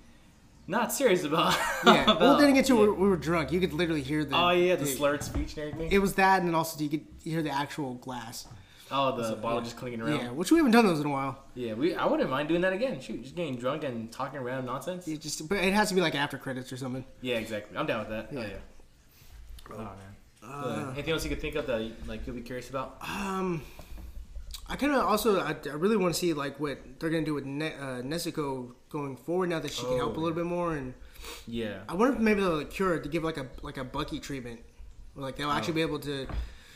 not serious about. yeah, about, well, then again, too, yeah. we were, drunk. You could literally hear the. Oh yeah, the the- slurred speech and everything. It was that, and then also you could hear the actual glass. Oh, the bottle just clinking around. Yeah, which we haven't done those in a while. Yeah, we. I wouldn't mind doing that again. Shoot, just getting drunk and talking random nonsense. It just, but it has to be like after credits or something. Yeah, exactly. I'm down with that. Yeah. Yeah. Oh, yeah. Oh man. Uh, anything else you could think of that like you'll be curious about? Um, I kind of also I, I really want to see like what they're gonna do with ne- uh, Nezuko going forward now that she can help a Oh, little bit more, and Yeah. I wonder if maybe they'll like, cure it to give like a like a Bucky treatment, or like they'll actually be able to.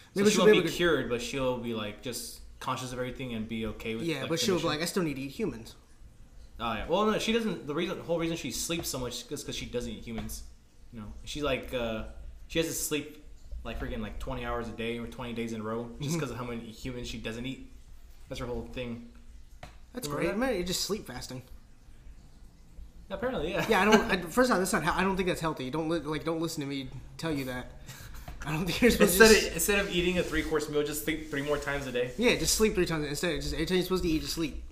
Oh. So Maybe she she'll won't be be able to. cured, but she'll be like just conscious of everything and be okay with. It. Yeah, like, but she'll be like, I still need to eat humans. Oh yeah. Well, no, she doesn't. The reason, the whole reason she sleeps so much is because she doesn't eat humans. You know, she's like, uh, she has to sleep like freaking like 20 hours a day or 20 days in a row just because of how many humans she doesn't eat. That's her whole thing. That's Remember great. that? Man, you just sleep fasting. Apparently, yeah. Yeah, I don't. I, first off, that's not. I don't think that's healthy. Don't li- like. Don't listen to me tell you that. I don't think you're supposed Instead to. Just, of, instead of eating a three course meal, just sleep three more times a day. yeah, just sleep three times instead. Just every time you're supposed to eat, just sleep.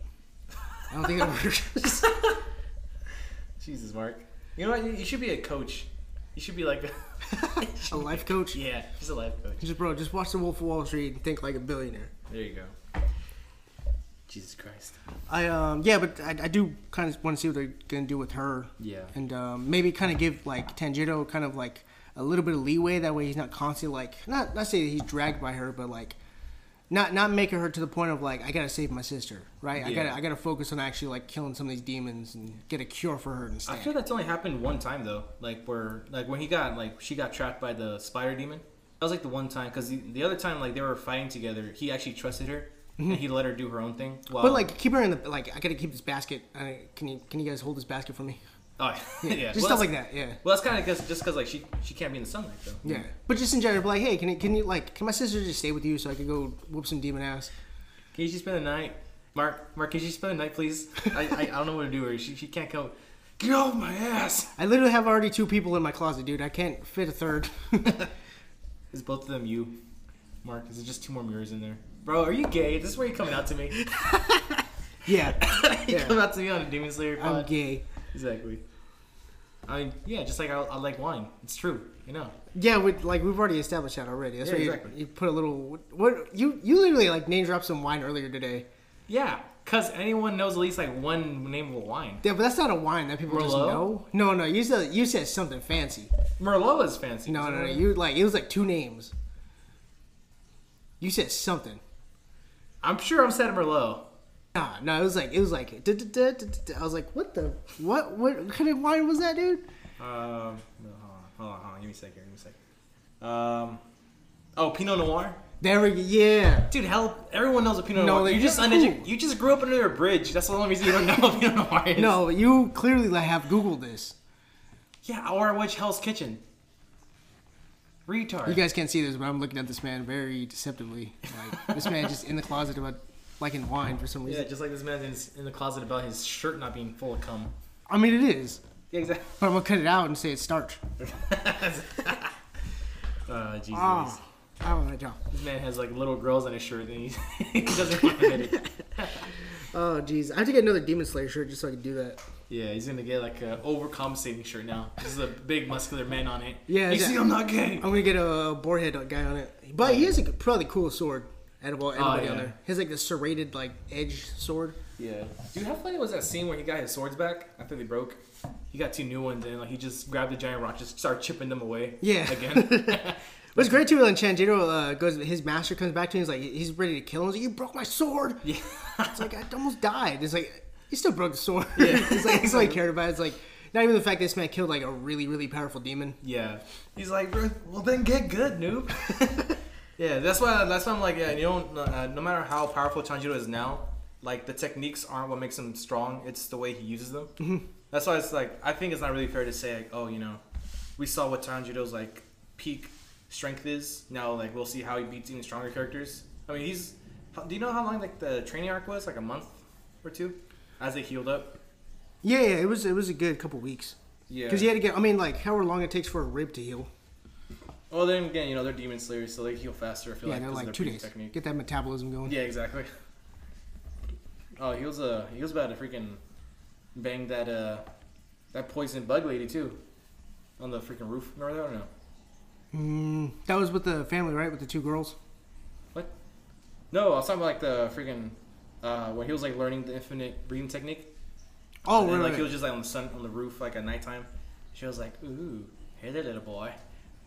I don't think that works. Jesus, Mark. You know what? You, you should be a coach. You should be like, a life coach. Yeah, she's a life coach. Just bro, just watch The Wolf of Wall Street and think like a billionaire. there you go. Jesus Christ. I um yeah, but I, I do kind of want to see what they're gonna do with her, Yeah. and um, maybe kind of give like Tanjiro kind of like a little bit of leeway. That way he's not constantly like not not say that he's dragged by her, but like not not making her to the point of like I gotta save my sister, right? I gotta I gotta focus on actually like killing some of these demons and get a cure for her and stuff. I instead. feel that's only happened one time though. Like where, like when he got like she got trapped by the spider demon. That was like the one time because the, the other time like they were fighting together, he actually trusted her and mm-hmm. he let her do her own thing. While, but like keep her in the like I gotta keep this basket. Can you can you guys hold this basket for me? Oh yeah, Just Well, stuff like that. Yeah. Well, that's kind of just because like she she can't be in the sunlight though. Yeah, but just in general, be like, hey, can you, can you like, can my sister just stay with you so I could go whoop some demon ass? Can you just spend the night, Mark? Mark, can you spend the night, please? I, I, I don't know what to do. Her. She, she can't come. Get off my ass. I literally have already two people in my closet, dude. I can't fit a third. Is both of them you, Mark? Is it just two more mirrors in there? Bro, are you gay? Is this where you coming out to me? yeah, you Yeah. come out to me on a Demon Slayer I'm gay. Exactly. I mean, yeah, just like I, I like wine. It's true, you know. Yeah, we like we've already established that already. That's Yeah, why you, exactly. you put a little. What you you literally like name dropped some wine earlier today. Yeah, cause anyone knows at least like one name of a wine. Yeah, but that's not a wine that people just know. No, no, you said you said something fancy. Merlot is fancy. No, no, no. You like it was like two names. You said something. I'm sure I'm saying Merlot. Nah, no, it was like it was like. duh, duh, duh. I was like, what the what what kind of wine was that, dude? Um, no, hold on, hold on, hold on. Give me a second. Give me a second. Um, oh, Pinot Noir. There we go. Yeah. Dude, hell, everyone knows what Pinot No, Noir. they- You just? You just grew up under a bridge. That's the only reason you don't know what Pinot Noir is. No, you clearly like have Googled this. Yeah, or which Hell's Kitchen. Retard. You guys can't see this, but I'm looking at this man very deceptively. Like this man just in the closet about liking wine for some reason. yeah, just like this man's in, in the closet about his shirt not being full of cum. I mean, it is, Yeah, exactly. but I'm gonna cut it out and say it's starch. uh, Jesus. Ah, I don't know, John. This man has like little girls on his shirt and he, doesn't want to admit it. Oh, jeez, I have to get another Demon Slayer shirt just so I can do that. Yeah, he's gonna get like a overcompensating shirt now. This is a big muscular man on it. Yeah, you see, I'm not gay. I'm gonna get a boarhead guy on it, but he has a, probably cool sword of all anybody on yeah. there. He has like the serrated like edge sword. Yeah. Dude, how funny was that scene where he got his swords back after they broke? He got two new ones and like he just grabbed the giant rock, just started chipping them away. Yeah. Again. What's great too when Tanjiro uh, goes, his master comes back to him. He's like, he's ready to kill him. He's like, "You broke my sword." yeah. It's like I almost died. It's like he still broke the sword. Yeah. it's like that's all he cared about. It's like not even the fact this man killed like a really really powerful demon. Yeah. He's like, well then get good, noob. yeah, that's why that's why I'm like, yeah, you know, uh, no matter how powerful Tanjiro is now, like the techniques aren't what makes him strong. It's the way he uses them. Mm-hmm. That's why it's like I think it's not really fair to say like, oh, you know, we saw what Tanjiro's like peak strength is. Now like we'll see how he beats even stronger characters. I mean he's. Do you know how long like the training arc was? Like a month or two, as they healed up. Yeah, yeah, it was it was a good couple weeks Yeah. because you had to get. I mean, like however long it takes for a rib to heal. Well, then again, you know they're demon slayers, so they heal faster. I feel Yeah, like they're like two days. Technique. Get that metabolism going. Yeah, exactly. Oh, he was uh he was about to freaking bang that uh that poison bug lady too, on the freaking roof. Remember that or no? Mm, that was with the family, right? With the two girls. What? No, I was talking about like the freaking uh when he was like learning the infinite breathing technique. Oh, and then, right, like right. he was just like on the sun on the roof like at nighttime. She was like, "Ooh, hey there, little boy."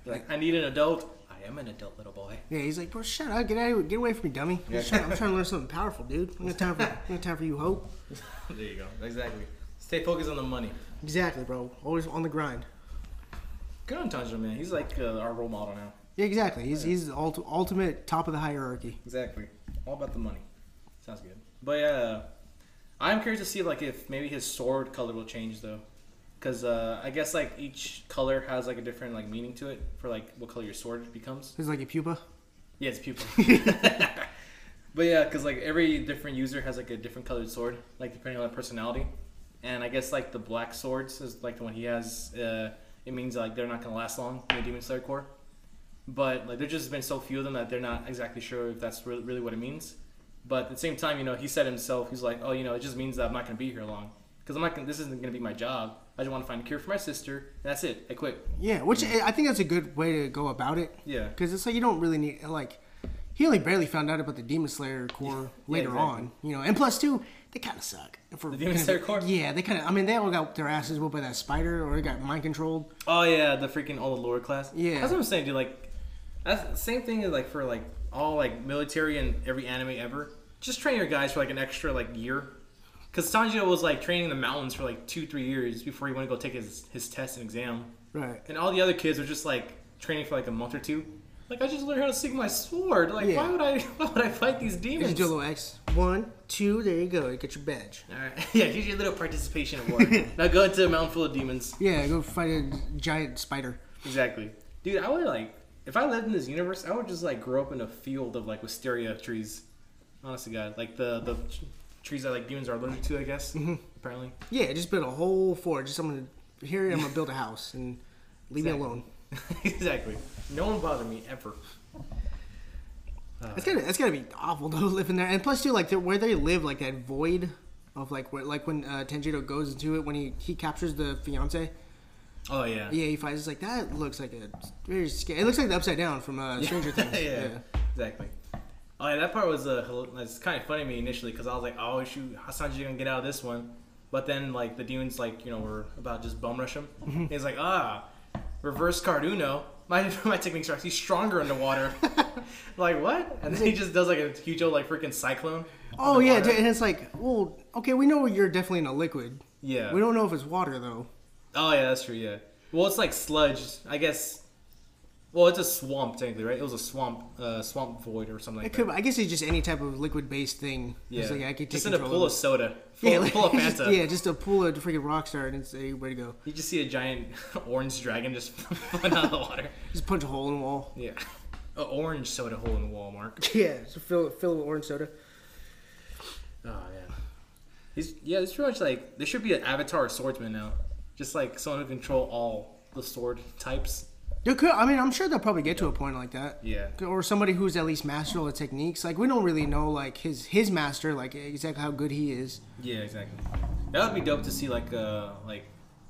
Like, I need an adult. I am an adult, little boy. Yeah, he's like, bro, shut up, get out, of here. get away from me, dummy. I'm, Yeah. just trying, I'm trying to learn something powerful, dude. I'm got time for, I'm got time for you, hope. there you go. Exactly. Stay focused on the money. Exactly, bro. Always on the grind. Good on Tanjiro, man. He's like uh, our role model now. Yeah, exactly. He's he's the ult- ultimate top of the hierarchy. Exactly. All about the money. Sounds good. But yeah, I'm curious to see like if maybe his sword color will change though, because uh, I guess like each color has like a different like meaning to it for like what color your sword becomes. He's like a pupa. Yeah, it's pupil. but yeah, because like every different user has like a different colored sword, like depending on their personality. And I guess like the black swords is like the one he has. Uh, it means like they're not gonna last long in the Demon Slayer Corps. But like there's just been so few of them that they're not exactly sure if that's really, really what it means. But at the same time, you know, he said himself, he's like, oh, you know, it just means that I'm not gonna be here long because I'm not. Gonna, this isn't gonna be my job. I just want to find a cure for my sister, and that's it. I quit. Yeah, which eh, I think that's a good way to go about it. Yeah. Because it's like you don't really need like he only barely found out about the Demon Slayer Corps later exactly. on, you know. And plus two, they kind of suck. For The Demon Slayer Corps? Yeah, they kind of. I mean, they all got their asses whooped by that spider, or they got mind controlled. Oh yeah, the freaking all the lower class. Yeah. that's what I'm saying, dude. Like, that's the same thing as like for like all like military and every anime ever. Just train your guys for like an extra like year. Cause Tanjiro was like training in the mountains for like two, three years before he went to go take his his test and exam, Right. and all the other kids were just like training for like a month or two. Like I just learned how to swing my sword. Like Yeah. why would I why would I fight these Just demons? do a little X. One, two. There you go. You get your badge. All right. yeah, here's your little participation award. now go into a mountain full of demons. Yeah, go fight a giant spider. Exactly. Dude, I would like if I lived in this universe, I would just like grow up in a field of like wisteria trees. Honestly, God, like the the trees that like demons are allergic to, I guess. Apparently. Yeah, just build a whole fort. Just I'm gonna here. I'm gonna build a house and leave Exactly. me alone. exactly. No one bothered me ever. That's gotta that's gotta be awful though living there. And plus too, like where they live, like that void of like where like when uh, Tanjiro goes into it when he he captures the fiance. Oh yeah. Yeah, he finds it's like that looks like a very scary. It looks like the upside down from uh, Stranger Things. yeah, exactly. Oh yeah, that part was uh, it's kind of funny to me initially because I was like, oh shoot, how Sanji gonna get out of this one? But then like the demons like you know were about to just bum rush him. Mm-hmm. He's like, ah, reverse Carduno. My my techniques are actually stronger underwater. like what? And then he just does like a huge old like freaking cyclone. Oh yeah, and it's like, well, okay, we know you're definitely in a liquid. Yeah. We don't know if it's water though. Oh yeah, that's true. Yeah. Well, it's like sludge, I guess. Well, it's a swamp technically, right? It was a swamp, uh, swamp void or something like It could. that. I guess it's just any type of liquid based thing. Yeah. Like I could just in a pool of of soda. Full, Yeah, like, full of just- yeah, just a pool of freaking Rockstar, and it's a way to go. You just see a giant orange dragon just out of the water. Just punch a hole in the wall. Yeah. A orange soda hole in the wall, Mark. Yeah, so fill fill it with orange soda. Oh yeah. He's yeah. It's pretty much like there should be an avatar swordsman now, just like someone who control all the sword types. You could. I mean, I'm sure they'll probably get to a point like that. Yeah. Or somebody who's at least mastered all the techniques. Like we don't really know like his his master, like exactly how good he is. Yeah, exactly. That would be dope to see like uh like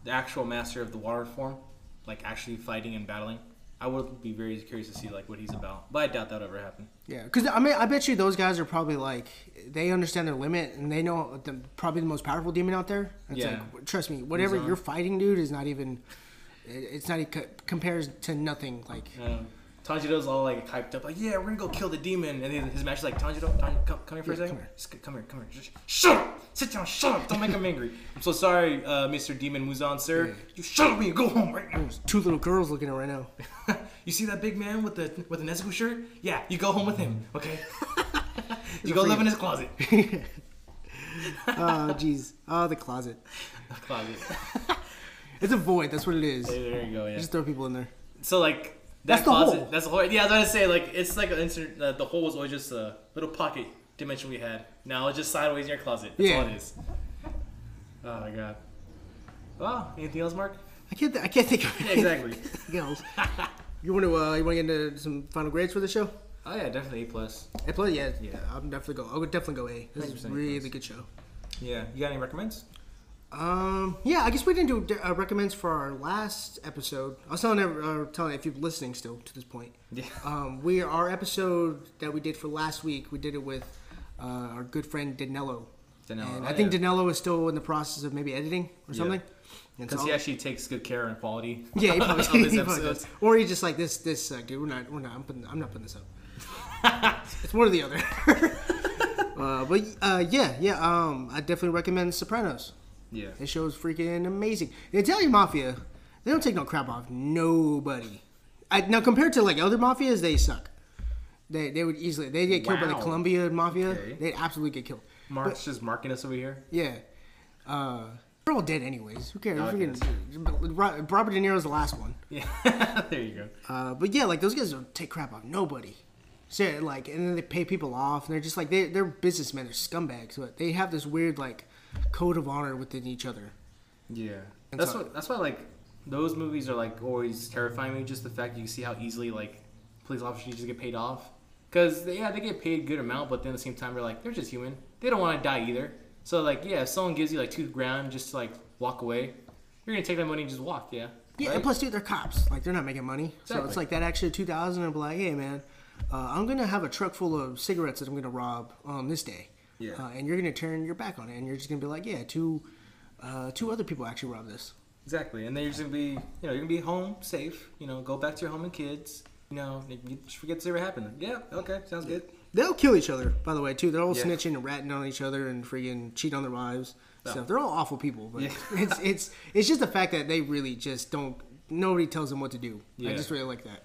the actual master of the water form, like actually fighting and battling. I would be very curious to see like what he's about, but I doubt that ever happen. Yeah, because I mean, I bet you those guys are probably like they understand their limit and they know the probably the most powerful demon out there. It's Yeah. like trust me, whatever you're fighting, dude, is not even. It- It's not even compares to nothing. Like Um, Tanjiro's all like hyped up, like, yeah, we're gonna go kill the demon. And then his master's like, Tanjiro, Tanjiro come, come here for a second. come here. Just come here, come here. Just shut up! Sit down, shut up! Don't make him angry. I'm so sorry, uh, Mr. Demon Muzan, sir. Yeah. You shut up and you go home right now. there's two little girls looking at right now. you see that big man with the with the Nezuko shirt? Yeah, you go home with him, okay? you go live in his closet. Oh jeez, oh the closet. The closet. It's a void. That's what it is. There, there you go. Yeah. Just throw people in there. So like That's that the closet. hole. That's the hole. Yeah, I was gonna say like it's like an insert. Uh, the hole was always just a little pocket dimension we had. Now it's just sideways in your closet. That's all it is. Oh my god. Well, anything else, Mark? I can't. Th- I can't think of Yeah, exactly. anything else. You want to? Uh, you want to get into some final grades for the show? Oh yeah, definitely A plus. A plus. Yeah. Yeah. I'm definitely go. I would definitely go A. This is 100% a A really plus. good show. Yeah, you got any recommends? Um, yeah, I guess we didn't do uh, recommends for our last episode. I was telling uh, telling if you're listening still to this point. Yeah. Um, we our episode that we did for last week, we did it with uh, our good friend Danilo. Danilo, And oh, I think yeah. Danilo is still in the process of maybe editing or something. Because so- he actually takes good care and quality. yeah, he probably, of his he probably does. Or he's just like this. This uh, dude, we're not. We're not. I'm, putting, I'm not putting this up. it's one or the other. uh, but uh, yeah, yeah. Um, I definitely recommend Sopranos. Yeah. This show is freaking amazing. The Italian mafia, they don't take no crap off nobody. I, now compared to like other mafias, they suck. They they would easily they get killed by the Wow. Colombia mafia. Okay. They'd absolutely get killed. Mark's just marking us over here. Yeah. Uh, they're all dead anyways. Who cares? Oh, Freaking- Robert De Niro's the last one. Yeah. there you go. Uh, but yeah, like those guys don't take crap off nobody. So like, and then they pay people off, and they're just like they they're businessmen, they're scumbags, but they have this weird like code of honor within each other. Yeah. And That's so- what. That's why like those movies are like always terrifying me. Just the fact you see how easily like police officers just get paid off. Because yeah, they get paid a good amount, but then at the same time they're like they're just human. They don't want to die either. So like yeah, if someone gives you like two grand just to like walk away, you're gonna take that money and just walk. Yeah. Yeah, Right? and plus, dude, they're cops. Like they're not making money, so it's like that extra two thousand. And be like, hey, man, uh, I'm gonna have a truck full of cigarettes that I'm gonna rob on this day. Yeah. Uh, and you're gonna turn your back on it, and you're just gonna be like, yeah, two, uh, two other people actually robbed this. Exactly, and then you're just gonna be, you know, you're gonna be home safe. You know, go back to your home and kids. You know, you just forget this ever happened. Yeah, okay, sounds good. They'll kill each other, by the way, too. They're all Yeah. snitching and ratting on each other and freaking cheat on their wives. Oh. So they're all awful people, but Yeah. it's it's it's just the fact that they really just don't. Nobody tells them what to do. I just really like that.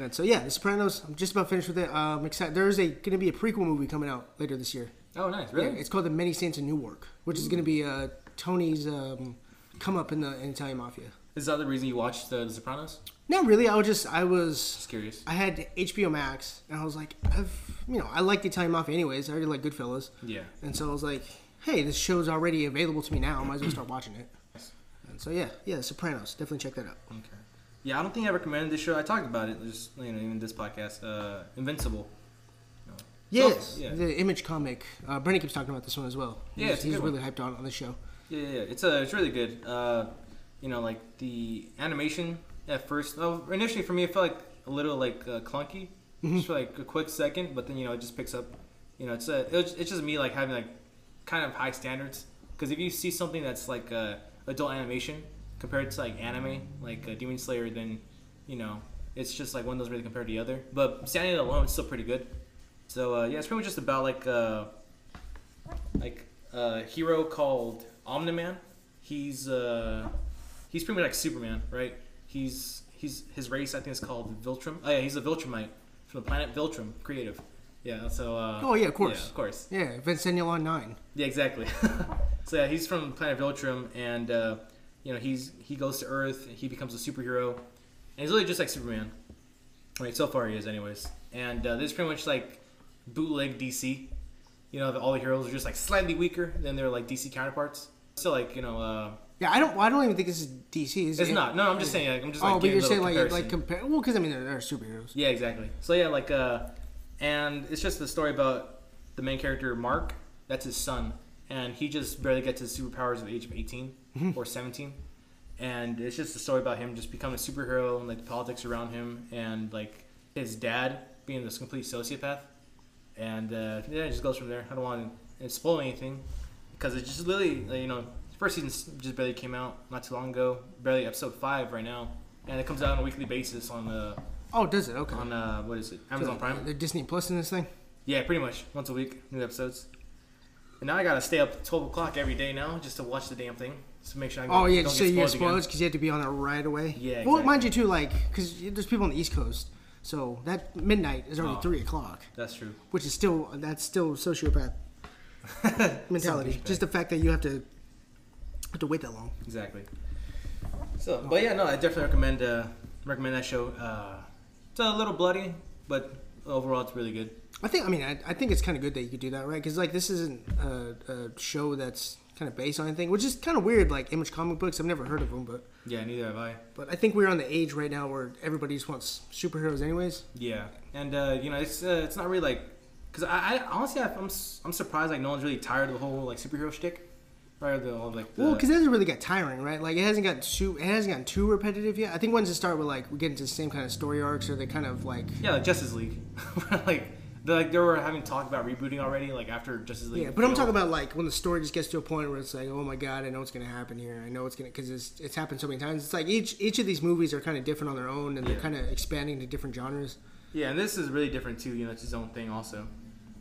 And so yeah, The Sopranos. I'm just about finished with it. I'm excited. There's a going to be a prequel movie coming out later this year. Oh, nice, Yeah, really? it's called The Many Saints of Newark, which is going to be uh, Tony's um, come up in the in Italian mafia. Is that the reason you watched the, the Sopranos? Not really. I was just I was Just curious. I had HBO Max, and I was like, I've you know I like the Italian mafia anyways. I already like Goodfellas, Yeah. and so I was like, hey, this show's already available to me now. I might as well start watching it. And so yeah, yeah, The Sopranos. Definitely check that out. Okay. Yeah, I don't think I recommended this show. I talked about it, just you know, even this podcast. Uh, Invincible. No. Yes, So, yeah. the Image comic. Uh, Brennan keeps talking about this one as well. Yeah, he's, a he's really hyped on on the show. Yeah, yeah, yeah. It's uh, it's really good. Uh, you know, like the animation at first. Oh, initially for me, it felt like a little like uh, clunky, just for like a quick second. But then you know, it just picks up. You know, it's uh, it's it's just me like having like kind of high standards. Because if you see something that's like uh, adult animation compared to like anime, like uh, Demon Slayer, then you know it's just like one doesn't really compare to the other. But standing alone, it's still pretty good. So uh, yeah, it's pretty much just about like. Uh, like a hero called Omni-Man. He's uh he's pretty much like Superman, right? He's he's his race I think is called Viltrum. Oh yeah, he's a Viltrumite from the planet Viltrum, creative. Yeah, so uh Oh, yeah, of course. Yeah, of course. Yeah, Vincennial on nine. Yeah, exactly. so yeah, he's from planet Viltrum and uh you know, he's he goes to Earth, he becomes a superhero. And he's really just like Superman. Right, so far he is anyways. And uh, this is pretty much like bootleg DC. You know, the, all the heroes are just like slightly weaker than their like DC counterparts. Still like, you know, uh Yeah, I don't. I don't even think this is DC. Is it's it? not. No, I'm just saying like I'm just like oh, but you're saying little like like compare. Well, because I mean they're, they're superheroes. Yeah, exactly. So yeah, like uh and it's just the story about the main character Mark, that's his son, and he just barely gets his superpowers at the age of 18 or 17. And it's just a story about him just becoming a superhero and like the politics around him and like his dad being this complete sociopath. And uh, yeah, it just goes from there. I don't want to spoil anything because it just literally, like, you know, first season just barely came out not too long ago, barely episode five right now, and it comes out on a weekly basis on uh, Oh, does it? Okay. on uh, what is it? Amazon So, Prime. Disney Plus in this thing. Yeah, pretty much once a week, new episodes. And now I gotta stay up twelve o'clock every day now just to watch the damn thing, to make sure I Oh yeah, don't so you get spoiled because you have to be on it right away. Yeah, Well, mind you too, like because there's people on the East Coast, so that midnight is already Oh. three o'clock, That's true. which is still that's still sociopath mentality. Just the fact that you have to have to wait that long. Exactly. So, but yeah, no, I definitely recommend uh, recommend that show. Uh, it's a little bloody, but overall, it's really good. I think. I mean, I, I think it's kind of good that you could do that, right? Because like this isn't a, a show that's kind of based on anything, which is kind of weird. Like Image comic books, I've never heard of them, but Yeah, neither have I. but I think we're on the age right now where everybody just wants superheroes, anyways. Yeah, and uh, you know, it's uh, it's not really like, cause I, I honestly I'm s- I'm surprised like no one's really tired of the whole like superhero shtick, right? The like the, Well, because it hasn't really got tiring, right? Like it hasn't got too it hasn't gotten too repetitive yet. I think once it start with like we get into the same kind of story arcs, or they kind of like yeah, like Justice League, like the like they were having talk about rebooting already, like after Justice League. yeah. But I'm talking about like when the story just gets to a point where it's like, oh my god, I know what's gonna happen here. I know it's gonna because it's it's happened so many times. It's like each each of these movies are kind of different on their own, and Yeah. they're kind of expanding to different genres. Yeah, and this is really different too. You know, it's his own thing also,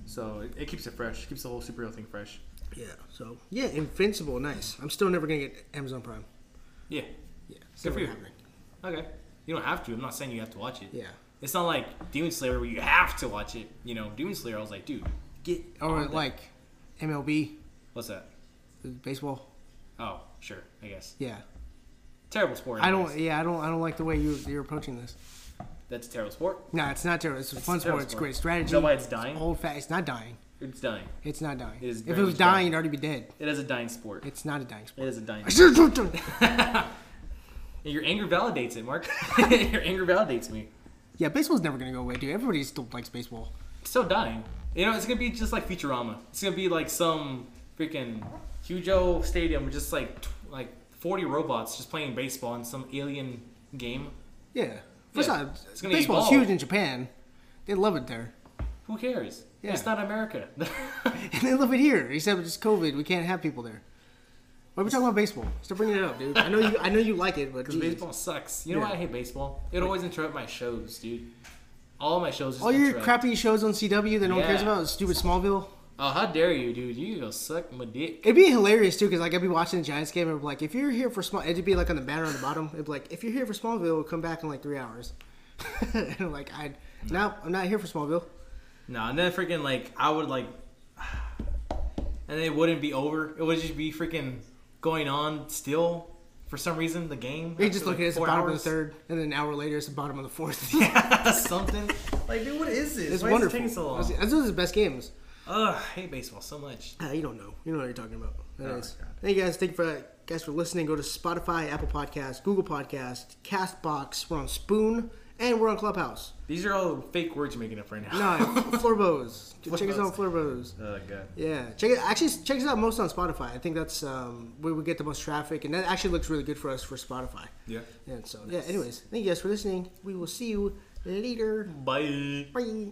so it, it keeps it fresh, keeps the whole superhero thing fresh. Yeah. So yeah, Invincible, nice. I'm still never gonna get Amazon Prime. Yeah. Yeah. Good for you. happening. Okay. You don't have to. I'm not saying you have to watch it. Yeah. It's not like Demon Slayer where you have to watch it. You know, Demon Slayer. I was like, dude, get Or on that. like MLB what's that? baseball. Oh, sure. I guess Yeah. terrible sport. I don't. Yeah, I don't. I don't like the way you you're approaching this. That's a terrible sport. No, it's not terrible. It's a fun a terrible sport. It's great strategy. Is that why it's dying? old fat. It's not dying. It's dying. It's not dying. It is if it was dying. dying, it'd already be dead. It is a dying sport. It's not a dying sport. It is a dying. I should have jumped Yeah, Your anger validates it, Mark. Your anger validates me. Yeah, baseball's never gonna go away, dude. Everybody still likes baseball. It's still dying. You know, it's gonna be just like Futurama. It's gonna be like some freaking Hujo Stadium with just like tw- like 40 robots just playing baseball in some alien game. Yeah. First Yeah, off, it's gonna baseball's evolve. huge in Japan. They love it there, Who cares? Yeah. It's not America. and they love it here. Except it's COVID. We can't have people there. Why are we talking about baseball? Stop bringing it up, dude. I know you. I know you like it, but Because baseball sucks. You know Yeah. why I hate baseball? It always interrupt my shows, dude. All my shows. All your interrupt. crappy shows on CW that no one cares about, stupid Smallville. Oh, how dare you, dude? You go suck my dick. It'd be hilarious too, because like I'd be watching the Giants game and be like, if you're here for small, it'd be like on the banner on the bottom. It'd be like, if you're here for Smallville, we'll come back in like three hours. and I'm like, I, no, I'm not here for Smallville. No, and then freaking like I would like, and it wouldn't be over. It would just be freaking going on still for some reason. The game. You just look like, at it, it's the bottom of the third, and then an hour later, it's the bottom of the fourth. yeah, something. Like, dude, what is this? it's Why wonderful. is it taking so long? That's that's one of the best games. Ugh, I hate baseball so much. Ah, you don't know. You know what you're talking about. Oh, Anyways, God. guys. Thank you for guys for listening. Go to Spotify, Apple Podcast, Google Podcast, Castbox. We're on Spoon, and we're on Clubhouse. These are all fake words you're making up right now. No, Florbos. Check us out, Florbos. Oh god. Yeah, check it. Actually, check us out most on Spotify. I think that's um, where we get the most traffic, and that actually looks really good for us for Spotify. Yeah. And so, yeah. Anyways, thank you guys for listening. We will see you later. Bye. Bye.